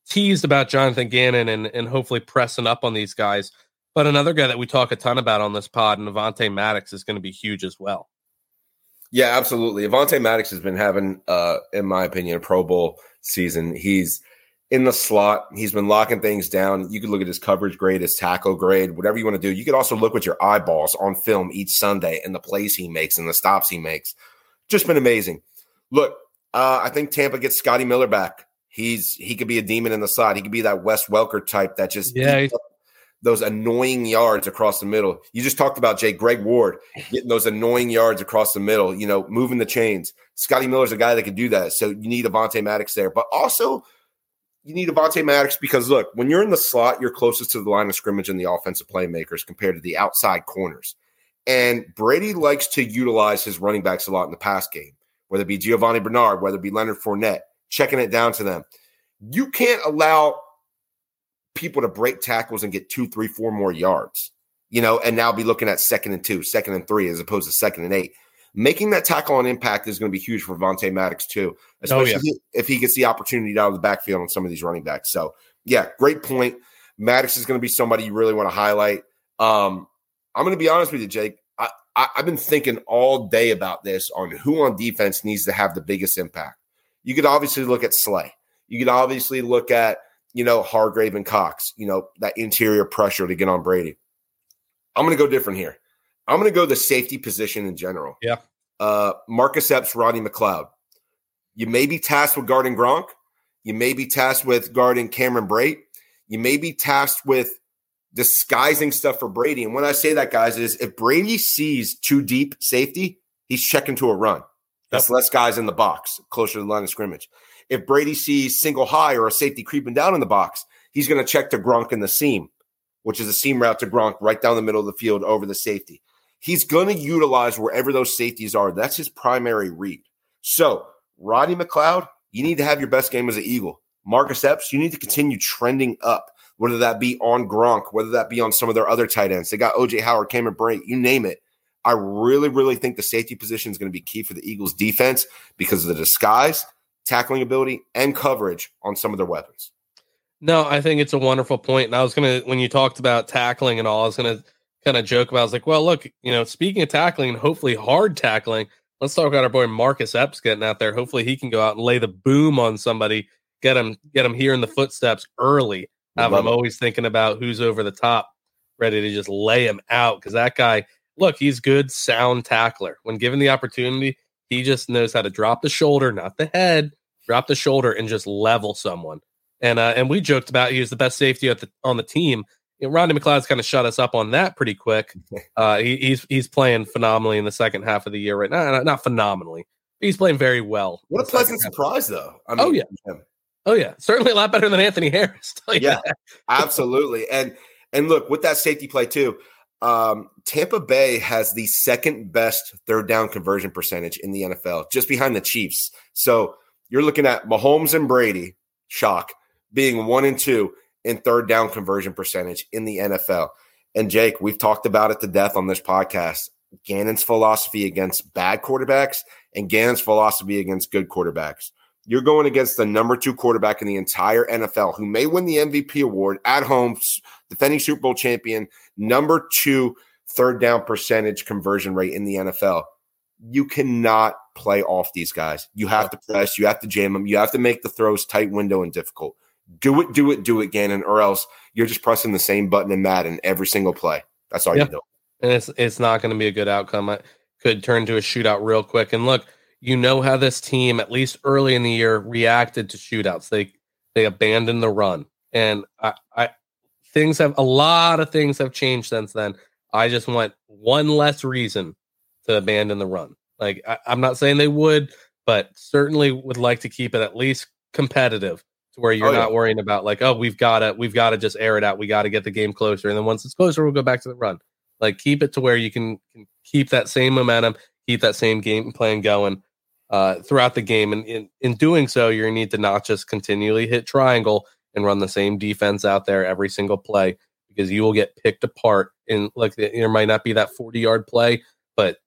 teased about Jonathan Gannon and and hopefully pressing up on these guys. But another guy that we talk a ton about on this pod, and Avonte Maddox, is going to be huge as well. Yeah, absolutely. Avonte Maddox has been having, uh, in my opinion, a Pro Bowl season. He's in the slot. He's been locking things down. You could look at his coverage grade, his tackle grade, whatever you want to do. You could also look with your eyeballs on film each Sunday and the plays he makes and the stops he makes. Just been amazing. Look, uh, I think Tampa gets Scotty Miller back. He's he could be a demon in the slot. He could be that Wes Welker type that just Yeah, those annoying yards across the middle. You just talked about Jay Greg Ward getting those annoying yards across the middle, you know, moving the chains. Scotty Miller's a guy that can do that. So you need Avonte Maddox there. But also you need Avonte Maddox because look, when you're in the slot, you're closest to the line of scrimmage and the offensive playmakers compared to the outside corners. And Brady likes to utilize his running backs a lot in the pass game, whether it be Giovani Bernard, whether it be Leonard Fournette, checking it down to them. You can't allow people to break tackles and get two, three, four more yards, you know, and now be looking at second and two, second and three, as opposed to second and eight. Making that tackle on impact is going to be huge for Vontae Maddox, too, especially Oh, yeah. if he gets the opportunity out of the backfield on some of these running backs. So, yeah, great point. Maddox is going to be somebody you really want to highlight. Um, I'm going to be honest with you, Jake. I, I, I've been thinking all day about this on who on defense needs to have the biggest impact. You could obviously look at Slay. You could obviously look at, you know, Hargrave and Cox, you know, that interior pressure to get on Brady. I'm going to go different here. I'm going to go the safety position in general. Yeah. Uh, Marcus Epps, Rodney McLeod. You may be tasked with guarding Gronk. You may be tasked with guarding Cameron Brate. You may be tasked with disguising stuff for Brady. And when I say that, guys, is if Brady sees two deep safety, he's checking to a run. That's less guys in the box, closer to the line of scrimmage. If Brady sees single high or a safety creeping down in the box, he's going to check to Gronk in the seam, which is a seam route to Gronk right down the middle of the field over the safety. He's going to utilize wherever those safeties are. That's his primary read. So, Rodney McLeod, you need to have your best game as an Eagle. Marcus Epps, you need to continue trending up whether that be on Gronk, whether that be on some of their other tight ends. They got OJ Howard, Cameron Brate, you name it. I really, really think the safety position is going to be key for the Eagles defense because of the disguise, tackling ability, and coverage on some of their weapons. No, I think it's a wonderful point. And I was gonna when you talked about tackling and all, I was gonna kind of joke about. I was like, well, look, you know, speaking of tackling and hopefully hard tackling, let's talk about our boy Marcus Epps getting out there. Hopefully, he can go out and lay the boom on somebody, get him, get him here in the footsteps early. I'm always thinking about who's over the top, ready to just lay him out because that guy. Look, he's good, sound tackler. When given the opportunity, he just knows how to drop the shoulder, not the head, drop the shoulder, and just level someone. And uh, and we joked about he was the best safety at the, on the team. You know, Rodney McLeod's kind of shut us up on that pretty quick. Uh, he, he's he's playing phenomenally in the second half of the year right now. Not, not phenomenally. He's playing very well. What a pleasant surprise, though. I mean, oh yeah, him. oh yeah, certainly a lot better than Anthony Harris. Yeah, absolutely. And and look with that safety play too. Um, Tampa Bay has the second best third down conversion percentage in the NFL, just behind the Chiefs. So you're looking at Mahomes and Brady, shock, being one and two in third down conversion percentage in the NFL. And Jake, we've talked about it to death on this podcast. Gannon's philosophy against bad quarterbacks and Gannon's philosophy against good quarterbacks. You're going against the number two quarterback in the entire NFL who may win the MVP award at home, defending Super Bowl champion, number two third down percentage conversion rate in the NFL. You cannot play off these guys. You have to press, you have to jam them, you have to make the throws tight window and difficult. Do it, do it, do it, Gannon, or else you're just pressing the same button in Madden every single play. That's all you do. And it's it's not going to be a good outcome. It could turn to a shootout real quick. And look, you know how this team, at least early in the year, reacted to shootouts. They they abandoned the run, and I, I things have a lot of things have changed since then. I just want one less reason to abandon the run. Like I, I'm not saying they would, but certainly would like to keep it at least competitive to where you're oh, not yeah. worrying about like, oh, we've got to we've got to just air it out. We got to get the game closer, and then once it's closer, we'll go back to the run. Like keep it to where you can, can keep that same momentum, keep that same game plan going uh, throughout the game. And in, in doing so, you need to not just continually hit triangle and run the same defense out there every single play because you will get picked apart. And like there might not be that 40 yard play, but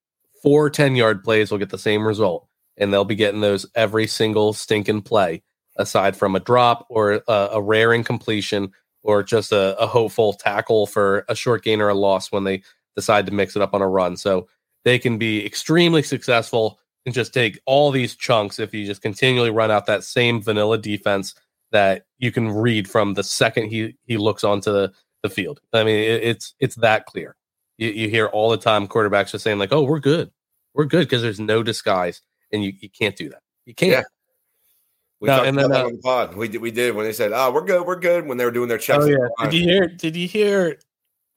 four 10 yard plays will get the same result. And they'll be getting those every single stinking play, aside from a drop or a, a rare incompletion or just a, a hopeful tackle for a short gain or a loss when they decide to mix it up on a run. So they can be extremely successful and just take all these chunks if you just continually run out that same vanilla defense that you can read from the second he he looks onto the, the field. I mean, it, it's it's that clear. You, you hear all the time quarterbacks just saying like, "Oh, we're good, we're good," because there's no disguise, and you you can't do that. You can't. Yeah. We no, and then uh, on the pod. We did, we did when they said, "Oh, we're good, we're good." When they were doing their checks. Oh yeah. Did you hear? Did you hear?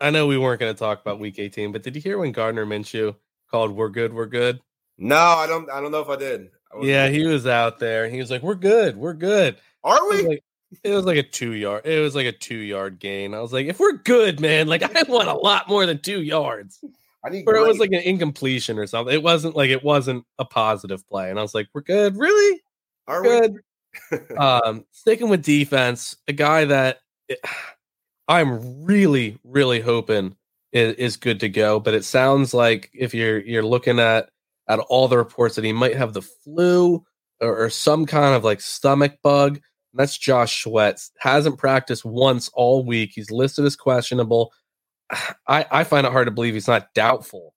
I know we weren't going to talk about Week 18, but did you hear when Gardner Minshew called "We're good, we're good"? No, I don't. I don't know if I did. I yeah, he was out there. He was like, "We're good, we're good." Are we? It was, like, it was like a two yard. It was like a two yard gain. I was like, "If we're good, man, like I want a lot more than two yards." I need. Or it was like an incompletion or something. It wasn't like it wasn't a positive play, and I was like, "We're good, really? Are good." We? um, sticking with defense, a guy that I'm really, really hoping is, is good to go. But it sounds like if you're you're looking at at all the reports that he might have the flu or, or some kind of like stomach bug. That's Josh Sweat. Hasn't practiced once all week. He's listed as questionable. I, I find it hard to believe he's not doubtful.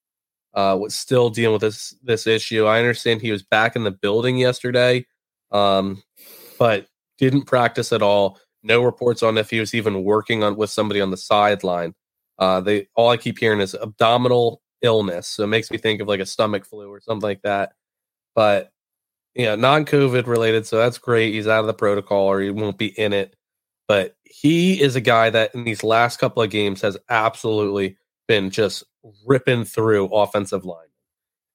Uh, was still dealing with this this issue. I understand he was back in the building yesterday. Um, but didn't practice at all. No reports on if he was even working on with somebody on the sideline. Uh, they all I keep hearing is abdominal illness, so it makes me think of like a stomach flu or something like that. But yeah, non-COVID related, so that's great. He's out of the protocol or he won't be in it. But he is a guy that in these last couple of games has absolutely been just ripping through offensive line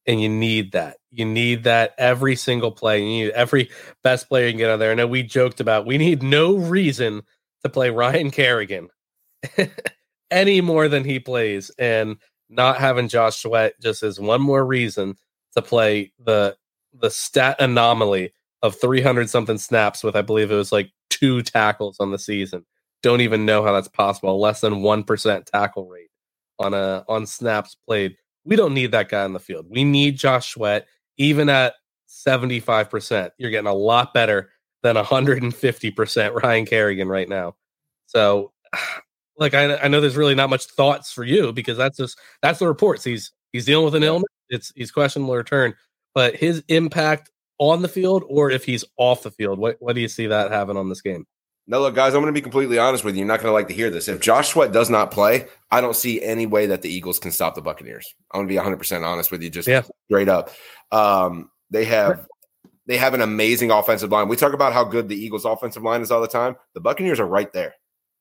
and you need that. You need that every single play. You need every best player you can get out there. I know we joked about we need no reason to play Ryan Kerrigan any more than he plays, and not having Josh Sweat just is one more reason to play the the stat anomaly of 300 something snaps with I believe it was like two tackles on the season. don't even know how that's possible. Less than one percent tackle rate on a on snaps played. We don't need that guy on the field. We need Josh Sweat, even at 75%. You're getting a lot better than 150% Ryan Kerrigan right now. So, like, I, I know there's really not much thoughts for you because that's just that's the reports. He's he's dealing with an illness. It's he's questionable return, but his impact on the field or if he's off the field, what what do you see that having on this game? No, look, guys, I'm going to be completely honest with you. You're not going to like to hear this. If Josh Sweat does not play, I don't see any way that the Eagles can stop the Buccaneers. I'm going to be 100% honest with you, just Yeah. straight up. Um, they have they have an amazing offensive line. We talk about how good the Eagles' offensive line is all the time. The Buccaneers are right there.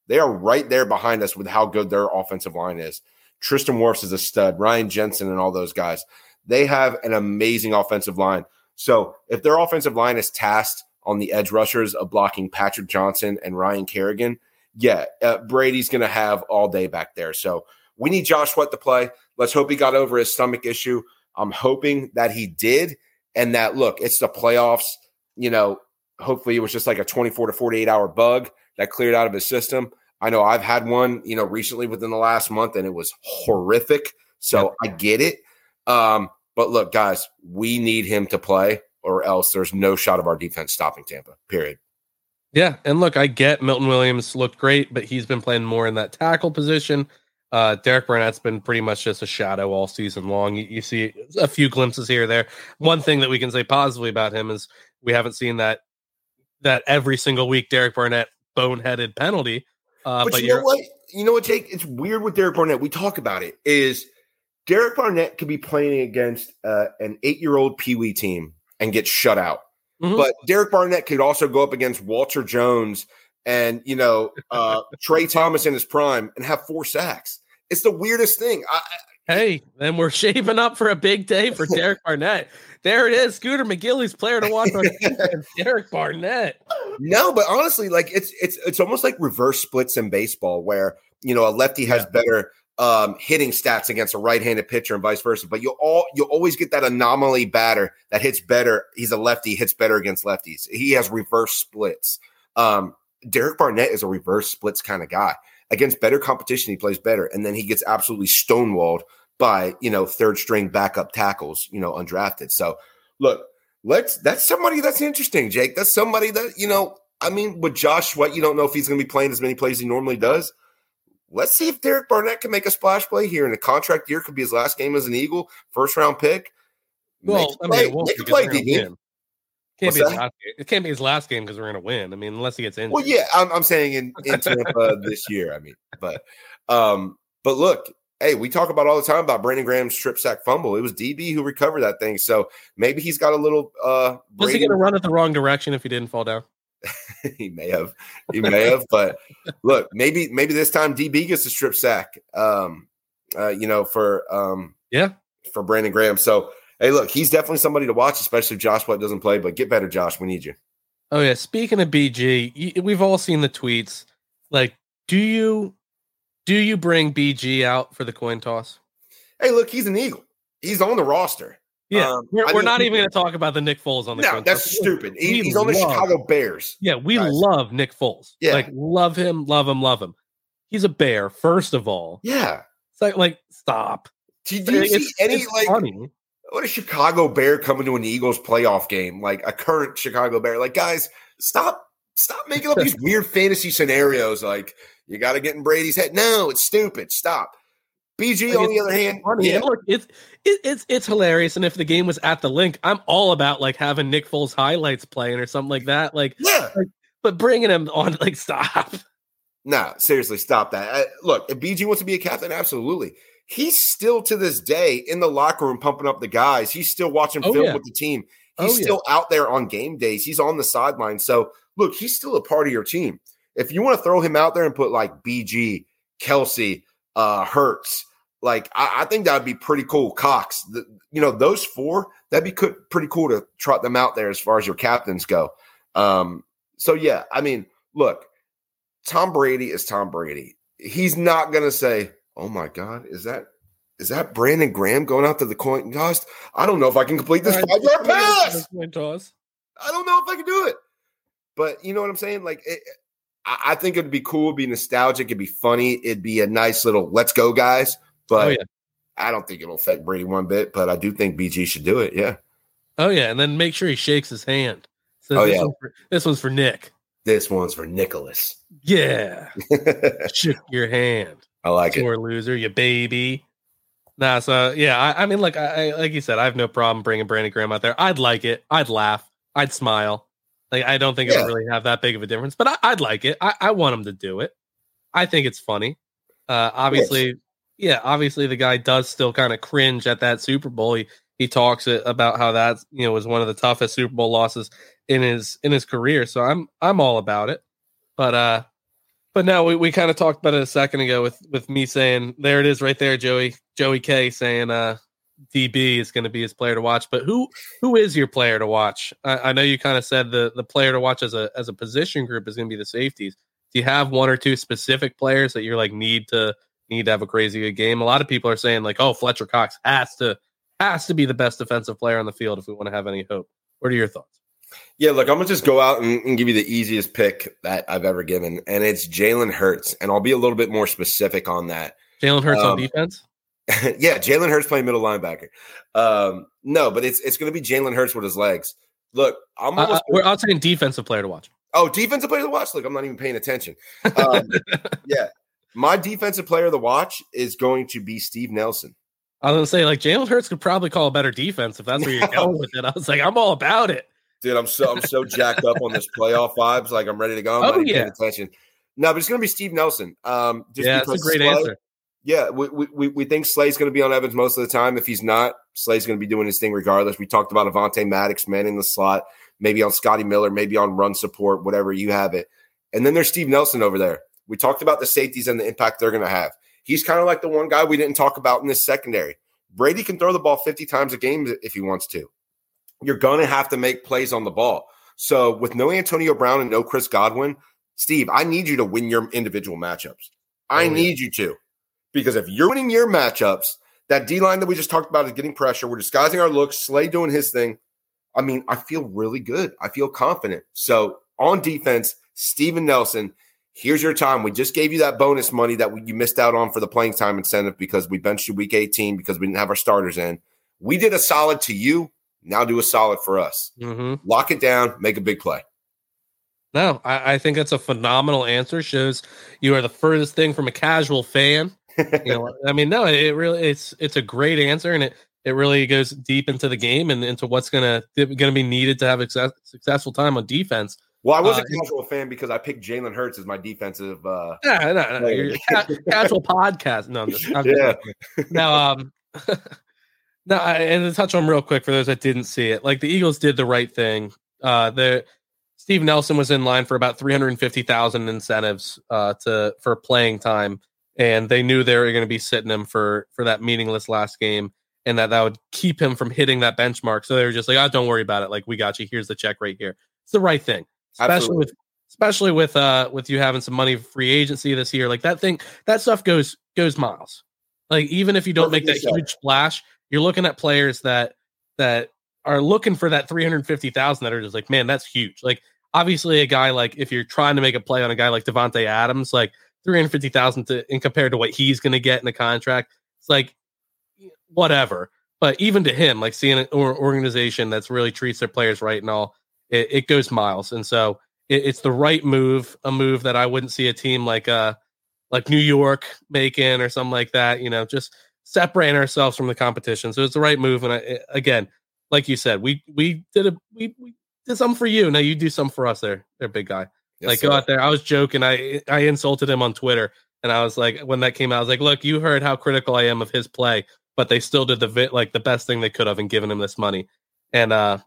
They are right there behind us with how good their offensive line is. Tristan Wirfs is a stud. Ryan Jensen and all those guys. They have an amazing offensive line. So if their offensive line is tasked on the edge rushers of blocking Patrick Johnson and Ryan Kerrigan, yeah, uh, Brady's going to have all day back there. So we need Josh Sweat to play. Let's hope he got over his stomach issue. I'm hoping that he did, and that look, it's the playoffs. You know, hopefully it was just like a 24 to 48 hour bug that cleared out of his system. I know I've had one, you know, recently within the last month, and it was horrific. So I get it. Um, but look, guys, we need him to play, or else there's no shot of our defense stopping Tampa. Period. Yeah, and look, I get Milton Williams looked great, but he's been playing more in that tackle position. Uh, Derek Barnett's been pretty much just a shadow all season long. You, you see a few glimpses here or there. One thing that we can say positively about him is we haven't seen that that every single week Derek Barnett boneheaded penalty. Uh, but, but you know what? You know what, Jake? It's weird with Derek Barnett. We talk about it. Is Derek Barnett could be playing against uh, an eight-year-old Pee Wee team and get shut out, Mhm. but Derek Barnett could also go up against Walter Jones and you know uh, Tra Thomas in his prime and have four sacks. It's the weirdest thing. I, Hey, then we're shaping up for a big day for Derek Barnett. There it is. Scooter McGilly's player to watch on Derek Barnett. No, but honestly, like it's it's it's almost like reverse splits in baseball, where you know a lefty has better um, hitting stats against a right-handed pitcher and vice versa. But you'll all you'll always get that anomaly batter that hits better. He's a lefty, hits better against lefties. He has reverse splits. Um, Derek Barnett is a reverse splits kind of guy. Against better competition, he plays better, and then he gets absolutely stonewalled by you know third string backup tackles, you know, undrafted. So look, let's that's somebody that's interesting, Jake. That's somebody that you know. I mean, with Josh Sweat, you don't know if he's going to be playing as many plays as he normally does. Let's see if Derek Barnett can make a splash play here in a contract year. Could be his last game as an Eagle, first round pick. Well, I play, mean, make a because play, DB. Can't be. It can't be his last game because we're going to win. I mean, unless he gets injured. Well, yeah, I'm, I'm saying in, in Tampa this year. I mean, but um, but look, hey, we talk about all the time about Brandon Graham's strip sack fumble. It was DB who recovered that thing, so maybe he's got a little. uh Was he going to run it the wrong direction if he didn't fall down? he may have, he may have, but look, maybe maybe this time DB gets a strip sack. Um, uh, you know, for um, Yeah. for Brandon Graham. So hey, look, he's definitely somebody to watch, especially if Josh White doesn't play. But get better, Josh. We need you. Oh yeah. Speaking of BG, we've all seen the tweets. Like, do you do you bring BG out for the coin toss? Hey, look, he's an Eagle. He's on the roster. Yeah, Um, we're, we're not even going to talk about the Nick Foles on the No, that's toss. stupid. He- he's on the Chicago Bears. Yeah, we guys. love Nick Foles. Yeah. like love him, love him, love him. He's a bear, first of all. Yeah. It's like, like stop. Do, do you It's- see any like funny. what a Chicago Bear coming to an Eagles playoff game, like a current Chicago Bear? Like, guys, stop, stop making up these weird fantasy scenarios. Like, you got to get in Brady's head. No, it's stupid. Stop. BG, Like, on the other hand, funny. yeah, look, it's it, it's it's hilarious. And if the game was at the link, I'm all about like having Nick Foles highlights playing or something like that. Like, yeah. but bringing him on, like, stop. No, seriously, stop that. Uh, look, if BG wants to be a captain, absolutely. He's still to this day in the locker room pumping up the guys. He's still watching Oh, film yeah. with the team. Oh, He's yeah. still out there on game days. He's on the sideline. So look, he's still a part of your team. If you want to throw him out there and put like BG, Kelce, uh, Hurts, like I, I think that would be pretty cool. Cox, the, you know, those four, that'd be co- pretty cool to trot them out there as far as your captains go. Um, so yeah, I mean, look, Tom Brady is Tom Brady. He's not gonna say, "Oh my God, is that is that Brandon Graham going out to the coin toss? I don't know if I can complete this five yard pass. Coin toss. I don't know if I can do it." But you know what I'm saying? Like, it, I, think it'd be cool, it'd be nostalgic, it'd be funny, it'd be a nice little let's go, guys. Oh, but Oh, yeah. I don't think it'll affect Brady one bit. But I do think BG should do it. Yeah. Oh yeah, and then make sure he shakes his hand. So Oh, this, yeah. one's for, this one's for Nick. This one's for Nicholas. Yeah, shook your hand. I like it. Sore loser, you baby. Nah, so yeah, I, I mean, like I, I like you said, I have no problem bringing Brandon Graham out there. I'd like it. I'd laugh. I'd smile. Like I don't think Yeah. it'll really have that big of a difference, but I, I'd like it. I, I want him to do it. I think it's funny. Uh, obviously, yeah, obviously the guy does still kind of cringe at that Super Bowl. He he talks it about how that you know was one of the toughest Super Bowl losses in his in his career. So I'm I'm all about it. But uh but no, we, we kind of talked about it a second ago with with me saying there it is right there, Joey Joey K saying uh DB is going to be his player to watch. But who who is your player to watch? I, I know you kind of said the the player to watch as a as a position group is going to be the safeties. Do you have one or two specific players that you're like need to need to have a crazy good game? A lot of people are saying like, oh, Fletcher Cox has to has to be the best defensive player on the field if we want to have any hope. What are your thoughts? Yeah, look, I'm gonna just go out and, and give you the easiest pick that I've ever given, and it's Jalen Hurts, and I'll be a little bit more specific on that. Jalen Hurts Um, on defense. yeah, Jalen Hurts playing middle linebacker. Um, no, but it's it's gonna be Jalen Hurts with his legs. Look, I'm Uh, almost. uh, we're I'm saying defensive player to watch. oh, defensive player to watch. Look, I'm not even paying attention. Um, yeah, my defensive player to watch is going to be Steve Nelson. I was gonna say like Jalen Hurts could probably call a better defense if that's where you're going with it. I was like, I'm all about it. Dude, I'm so I'm so jacked up on this playoff vibes. Like I'm ready to go. I'm Oh, not even yeah. paying attention. No, but it's gonna be Steve Nelson. Um, just yeah, that's a great Slay- answer. Yeah, we, we- we, we think Slay's going to be on Evans most of the time. If he's not, Slay's going to be doing his thing regardless. We talked about Avonte Maddox, man in the slot, maybe on Scotty Miller, maybe on run support, whatever you have it. And then there's Steve Nelson over there. We talked about the safeties and the impact they're going to have. He's kind of like the one guy we didn't talk about in this secondary. Brady can throw the ball 50 times a game if he wants to. You're going to have to make plays on the ball. So with no Antonio Brown and no Chris Godwin, Steve, I need you to win your individual matchups. I Oh, yeah. need you to. Because if you're winning your matchups, that D line that we just talked about is getting pressure. We're disguising our looks, Slay doing his thing. I mean, I feel really good. I feel confident. So on defense, Steven Nelson, here's your time. We just gave you that bonus money that we, you missed out on for the playing time incentive because we benched you week 18 because we didn't have our starters in. We did a solid to you. Now do a solid for us. hmm Lock it down, make a big play. No, I, I think that's a phenomenal answer. Shows you are the furthest thing from a casual fan. You know, I mean, no, it really it's it's a great answer, and it it really goes deep into the game and into what's gonna gonna be needed to have a success, successful time on defense. Well, I was Uh, a casual fan because I picked Jalen Hurts as my defensive. Uh, Yeah, no, no, you're ca- casual podcast. No, I'm just, I'm just- yeah, now um no I, and to touch on real quick for those that didn't see it like the eagles did the right thing uh the steve nelson was in line for about 350000 incentives uh to for playing time and they knew they were going to be sitting him for for that meaningless last game and that that would keep him from hitting that benchmark. So they were just like oh don't worry about it. Like we got you. Here's the check right here. It's the right thing especially Absolutely. with especially with uh with you having some money free agency this year. Like that thing that stuff goes goes miles. Like even if you don't make that huge splash you're looking at players that that are looking for that 350,000 that are just like man that's huge. Like obviously a guy like if you're trying to make a play on a guy like Davante Adams like 350,000 to in compared to what he's going to get in the contract. It's like whatever. But even to him like seeing an organization that's really treats their players right and all it, it goes miles. And so it, it's the right move a move that I wouldn't see a team like uh like New York making or something like that you know just separating ourselves from the competition. So it's the right move and I, again like you said we we did a we, we did something for you. Now you do something for us. There there big guy Yes, like sir. go out there. I was joking. I I insulted him on Twitter, and I was like, when that came out, I was like, look, you heard how critical I am of his play, but they still did the vi- like the best thing they could have and given him this money. And uh,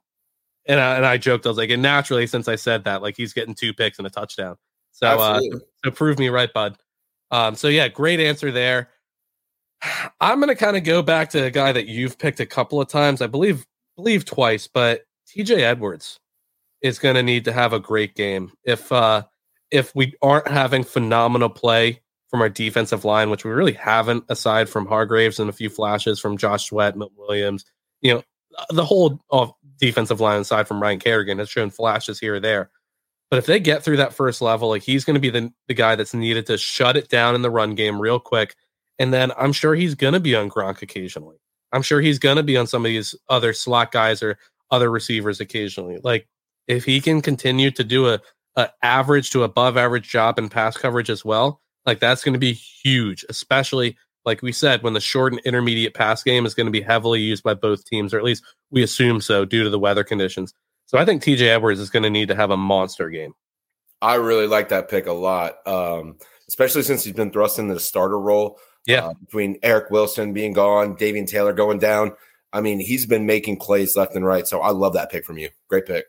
and I, and I joked, I was like, and naturally, since I said that, like he's getting two picks and a touchdown. So uh, so prove me right, bud. Um, so yeah, great answer there. I'm gonna kind of go back to a guy that you've picked a couple of times, I believe, believe twice, but TJ Edwards is gonna need to have a great game. If uh if we aren't having phenomenal play from our defensive line, which we really haven't, aside from Hargraves and a few flashes from Josh Sweat, Milton Williams, you know, the whole of defensive line aside from Ryan Kerrigan has shown flashes here or there. But if they get through that first level, like he's going to be the, the guy that's needed to shut it down in the run game real quick. And then I'm sure he's going to be on Gronk occasionally. I'm sure he's going to be on some of these other slot guys or other receivers occasionally. Like if he can continue to do a, a average to above average job in pass coverage as well, like that's going to be huge, especially like we said when the short and intermediate pass game is going to be heavily used by both teams, or at least we assume so due to the weather conditions. So I think TJ Edwards is going to need to have a monster game. I really like that pick a lot, um, especially since he's been thrust into the starter role. Yeah. Uh, between Eric Wilson being gone, Davion Taylor going down. I mean, he's been making plays left and right. So I love that pick from you. Great pick.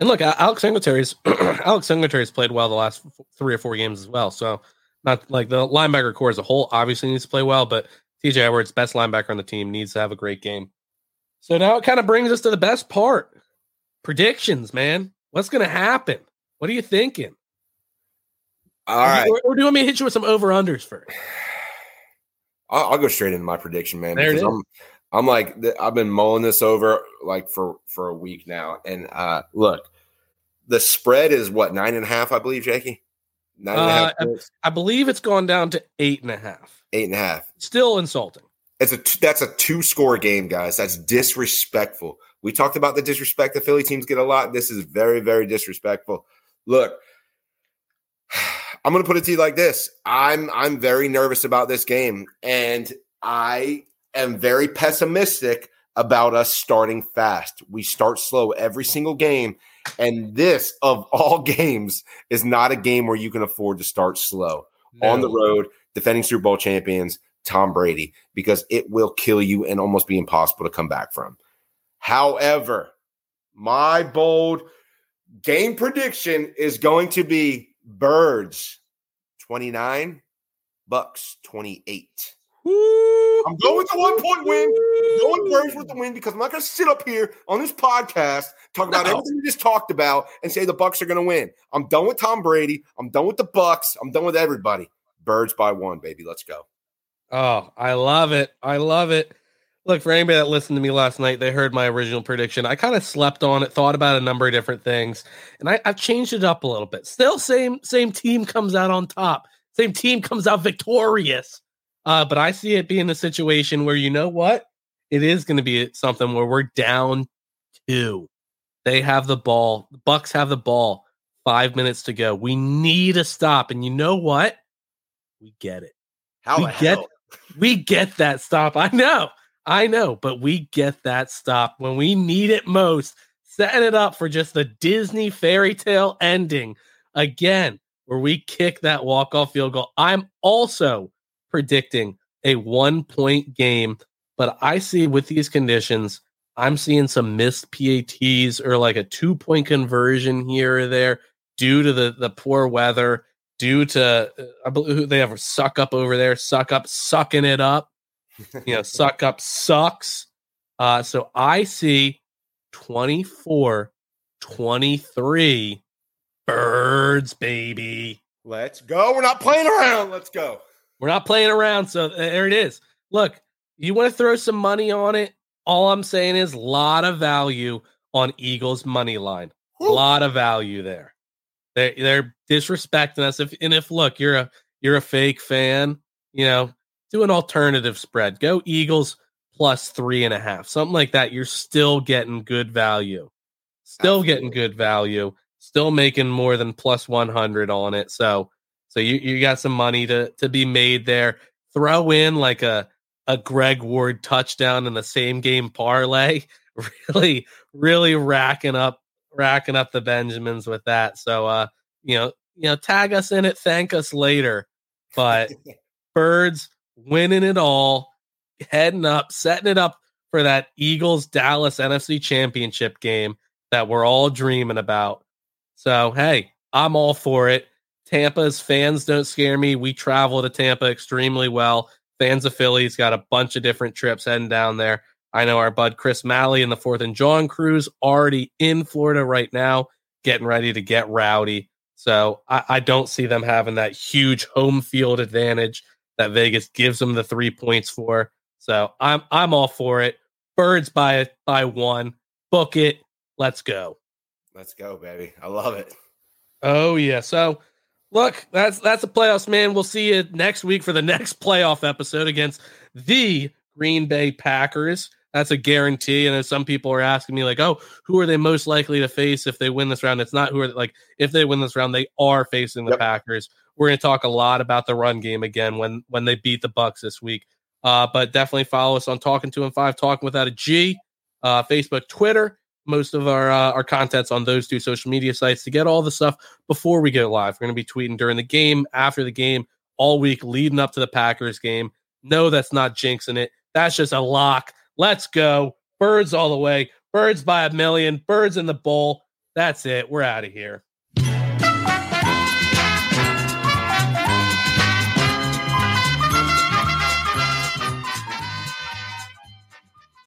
And look, Alex Singletary's Alex Singletary's played well the last three or four games as well. So not like the linebacker core as a whole obviously needs to play well, but TJ Edwards, best linebacker on the team, needs to have a great game. So now it kind of brings us to the best part. Predictions, man. What's gonna happen? What are you thinking? All right. Or, or do you want me to hit you with some over unders first? I'll, I'll, go straight into my prediction, man. There it is. I'm, I'm like, I've been mulling this over like for for a week now, and uh look, the spread is what nine and a half, I believe, Jakey. Nine and a half. Uh, I, I believe it's gone down to eight and a half. Eight and a half. Still insulting. It's a t- that's a two score game, guys. That's disrespectful. We talked about the disrespect the Philly teams get a lot. This is very, very disrespectful. Look, I'm going to put it to you like this. I'm I'm very nervous about this game, and I am very pessimistic about us starting fast. We start slow every single game, and this of all games is not a game where you can afford to start slow No. on the road, defending Super Bowl champions Tom Brady, because it will kill you and almost be impossible to come back from. However, my bold game prediction is going to be Birds 29, Bucks 28. I'm going with the one point win. I'm going Birds with the win because I'm not going to sit up here on this podcast talk about No. everything we just talked about and say the Bucks are going to win. I'm done with Tom Brady. I'm done with the Bucks. I'm done with everybody. Birds by one, baby. Let's go. Oh, I love it. I love it. Look, for anybody that listened to me last night, they heard my original prediction. I kind of slept on it, thought about a number of different things, and I, I've changed it up a little bit. Still, same same team comes out on top. Same team comes out victorious. Uh, but I see it being a situation where you know what? It is going to be something where we're down two. They have the ball. The Bucks have the ball. Five minutes to go. We need a stop, and you know what? We get it. How We get-? We get that stop. I know. I know, but we get that stop when we need it most. Setting it up for just the Disney fairy tale ending again, where we kick that walk off field goal. I'm also predicting a one point game, but I see with these conditions, I'm seeing some missed PATs or like a two point conversion here or there due to the, the poor weather, due to, uh, I believe they have a suck up over there, suck up, sucking it up you know, suck up sucks. Uh, so I see 24 23 birds, baby. Let's go. We're not playing around. Let's go. We're not playing around. So uh, there it is. Look, you want to throw some money on it? All I'm saying is a lot of value on Eagles money line. A lot of value there. They they're disrespecting us. If and if look, you're a you're a fake fan, you know, do an alternative spread. Go Eagles plus three and a half, something like that. You're still getting good value. Still getting good value. Still making more than plus one hundred on it. So so you you got some money to to be made there. Throw in like a a Greg Ward touchdown in the same game parlay. Really, really racking up racking up the Benjamins with that. So uh, you know, you know, tag us in it, thank us later. But birds winning it all, heading up, setting it up for that Eagles Dallas NFC championship game that we're all dreaming about. So hey, I'm all for it. Tampa's fans don't scare me. We travel to Tampa extremely well. Fans of Philly's got a bunch of different trips heading down there. I know our bud Chris Malley and the Fourth and John Cruz already in Florida right now, getting ready to get rowdy. So I, I don't see them having that huge home field advantage that Vegas gives them the three points for. So I'm I'm all for it. Birds by by one. Book it. Let's go. Let's go, baby. I love it. Oh yeah. So look, that's that's a playoffs, man. We'll see you next week for the next playoff episode against the Green Bay Packers. That's a guarantee. And some people are asking me, like, oh, who are they most likely to face if they win this round? It's not who are like if they win this round, they are facing the Yep. Packers. We're going to talk a lot about the run game again when when they beat the Bucks this week. Uh, but definitely follow us on Talking Two and Five, Talking Without a G, uh, Facebook, Twitter. Most of our uh, our content's on those two social media sites to get all the stuff before we go live. We're going to be tweeting during the game, after the game, all week leading up to the Packers game. No, that's not jinxing it. That's just a lock. Let's go. Birds all the way. Birds by a million. Birds in the bowl. That's it. We're out of here.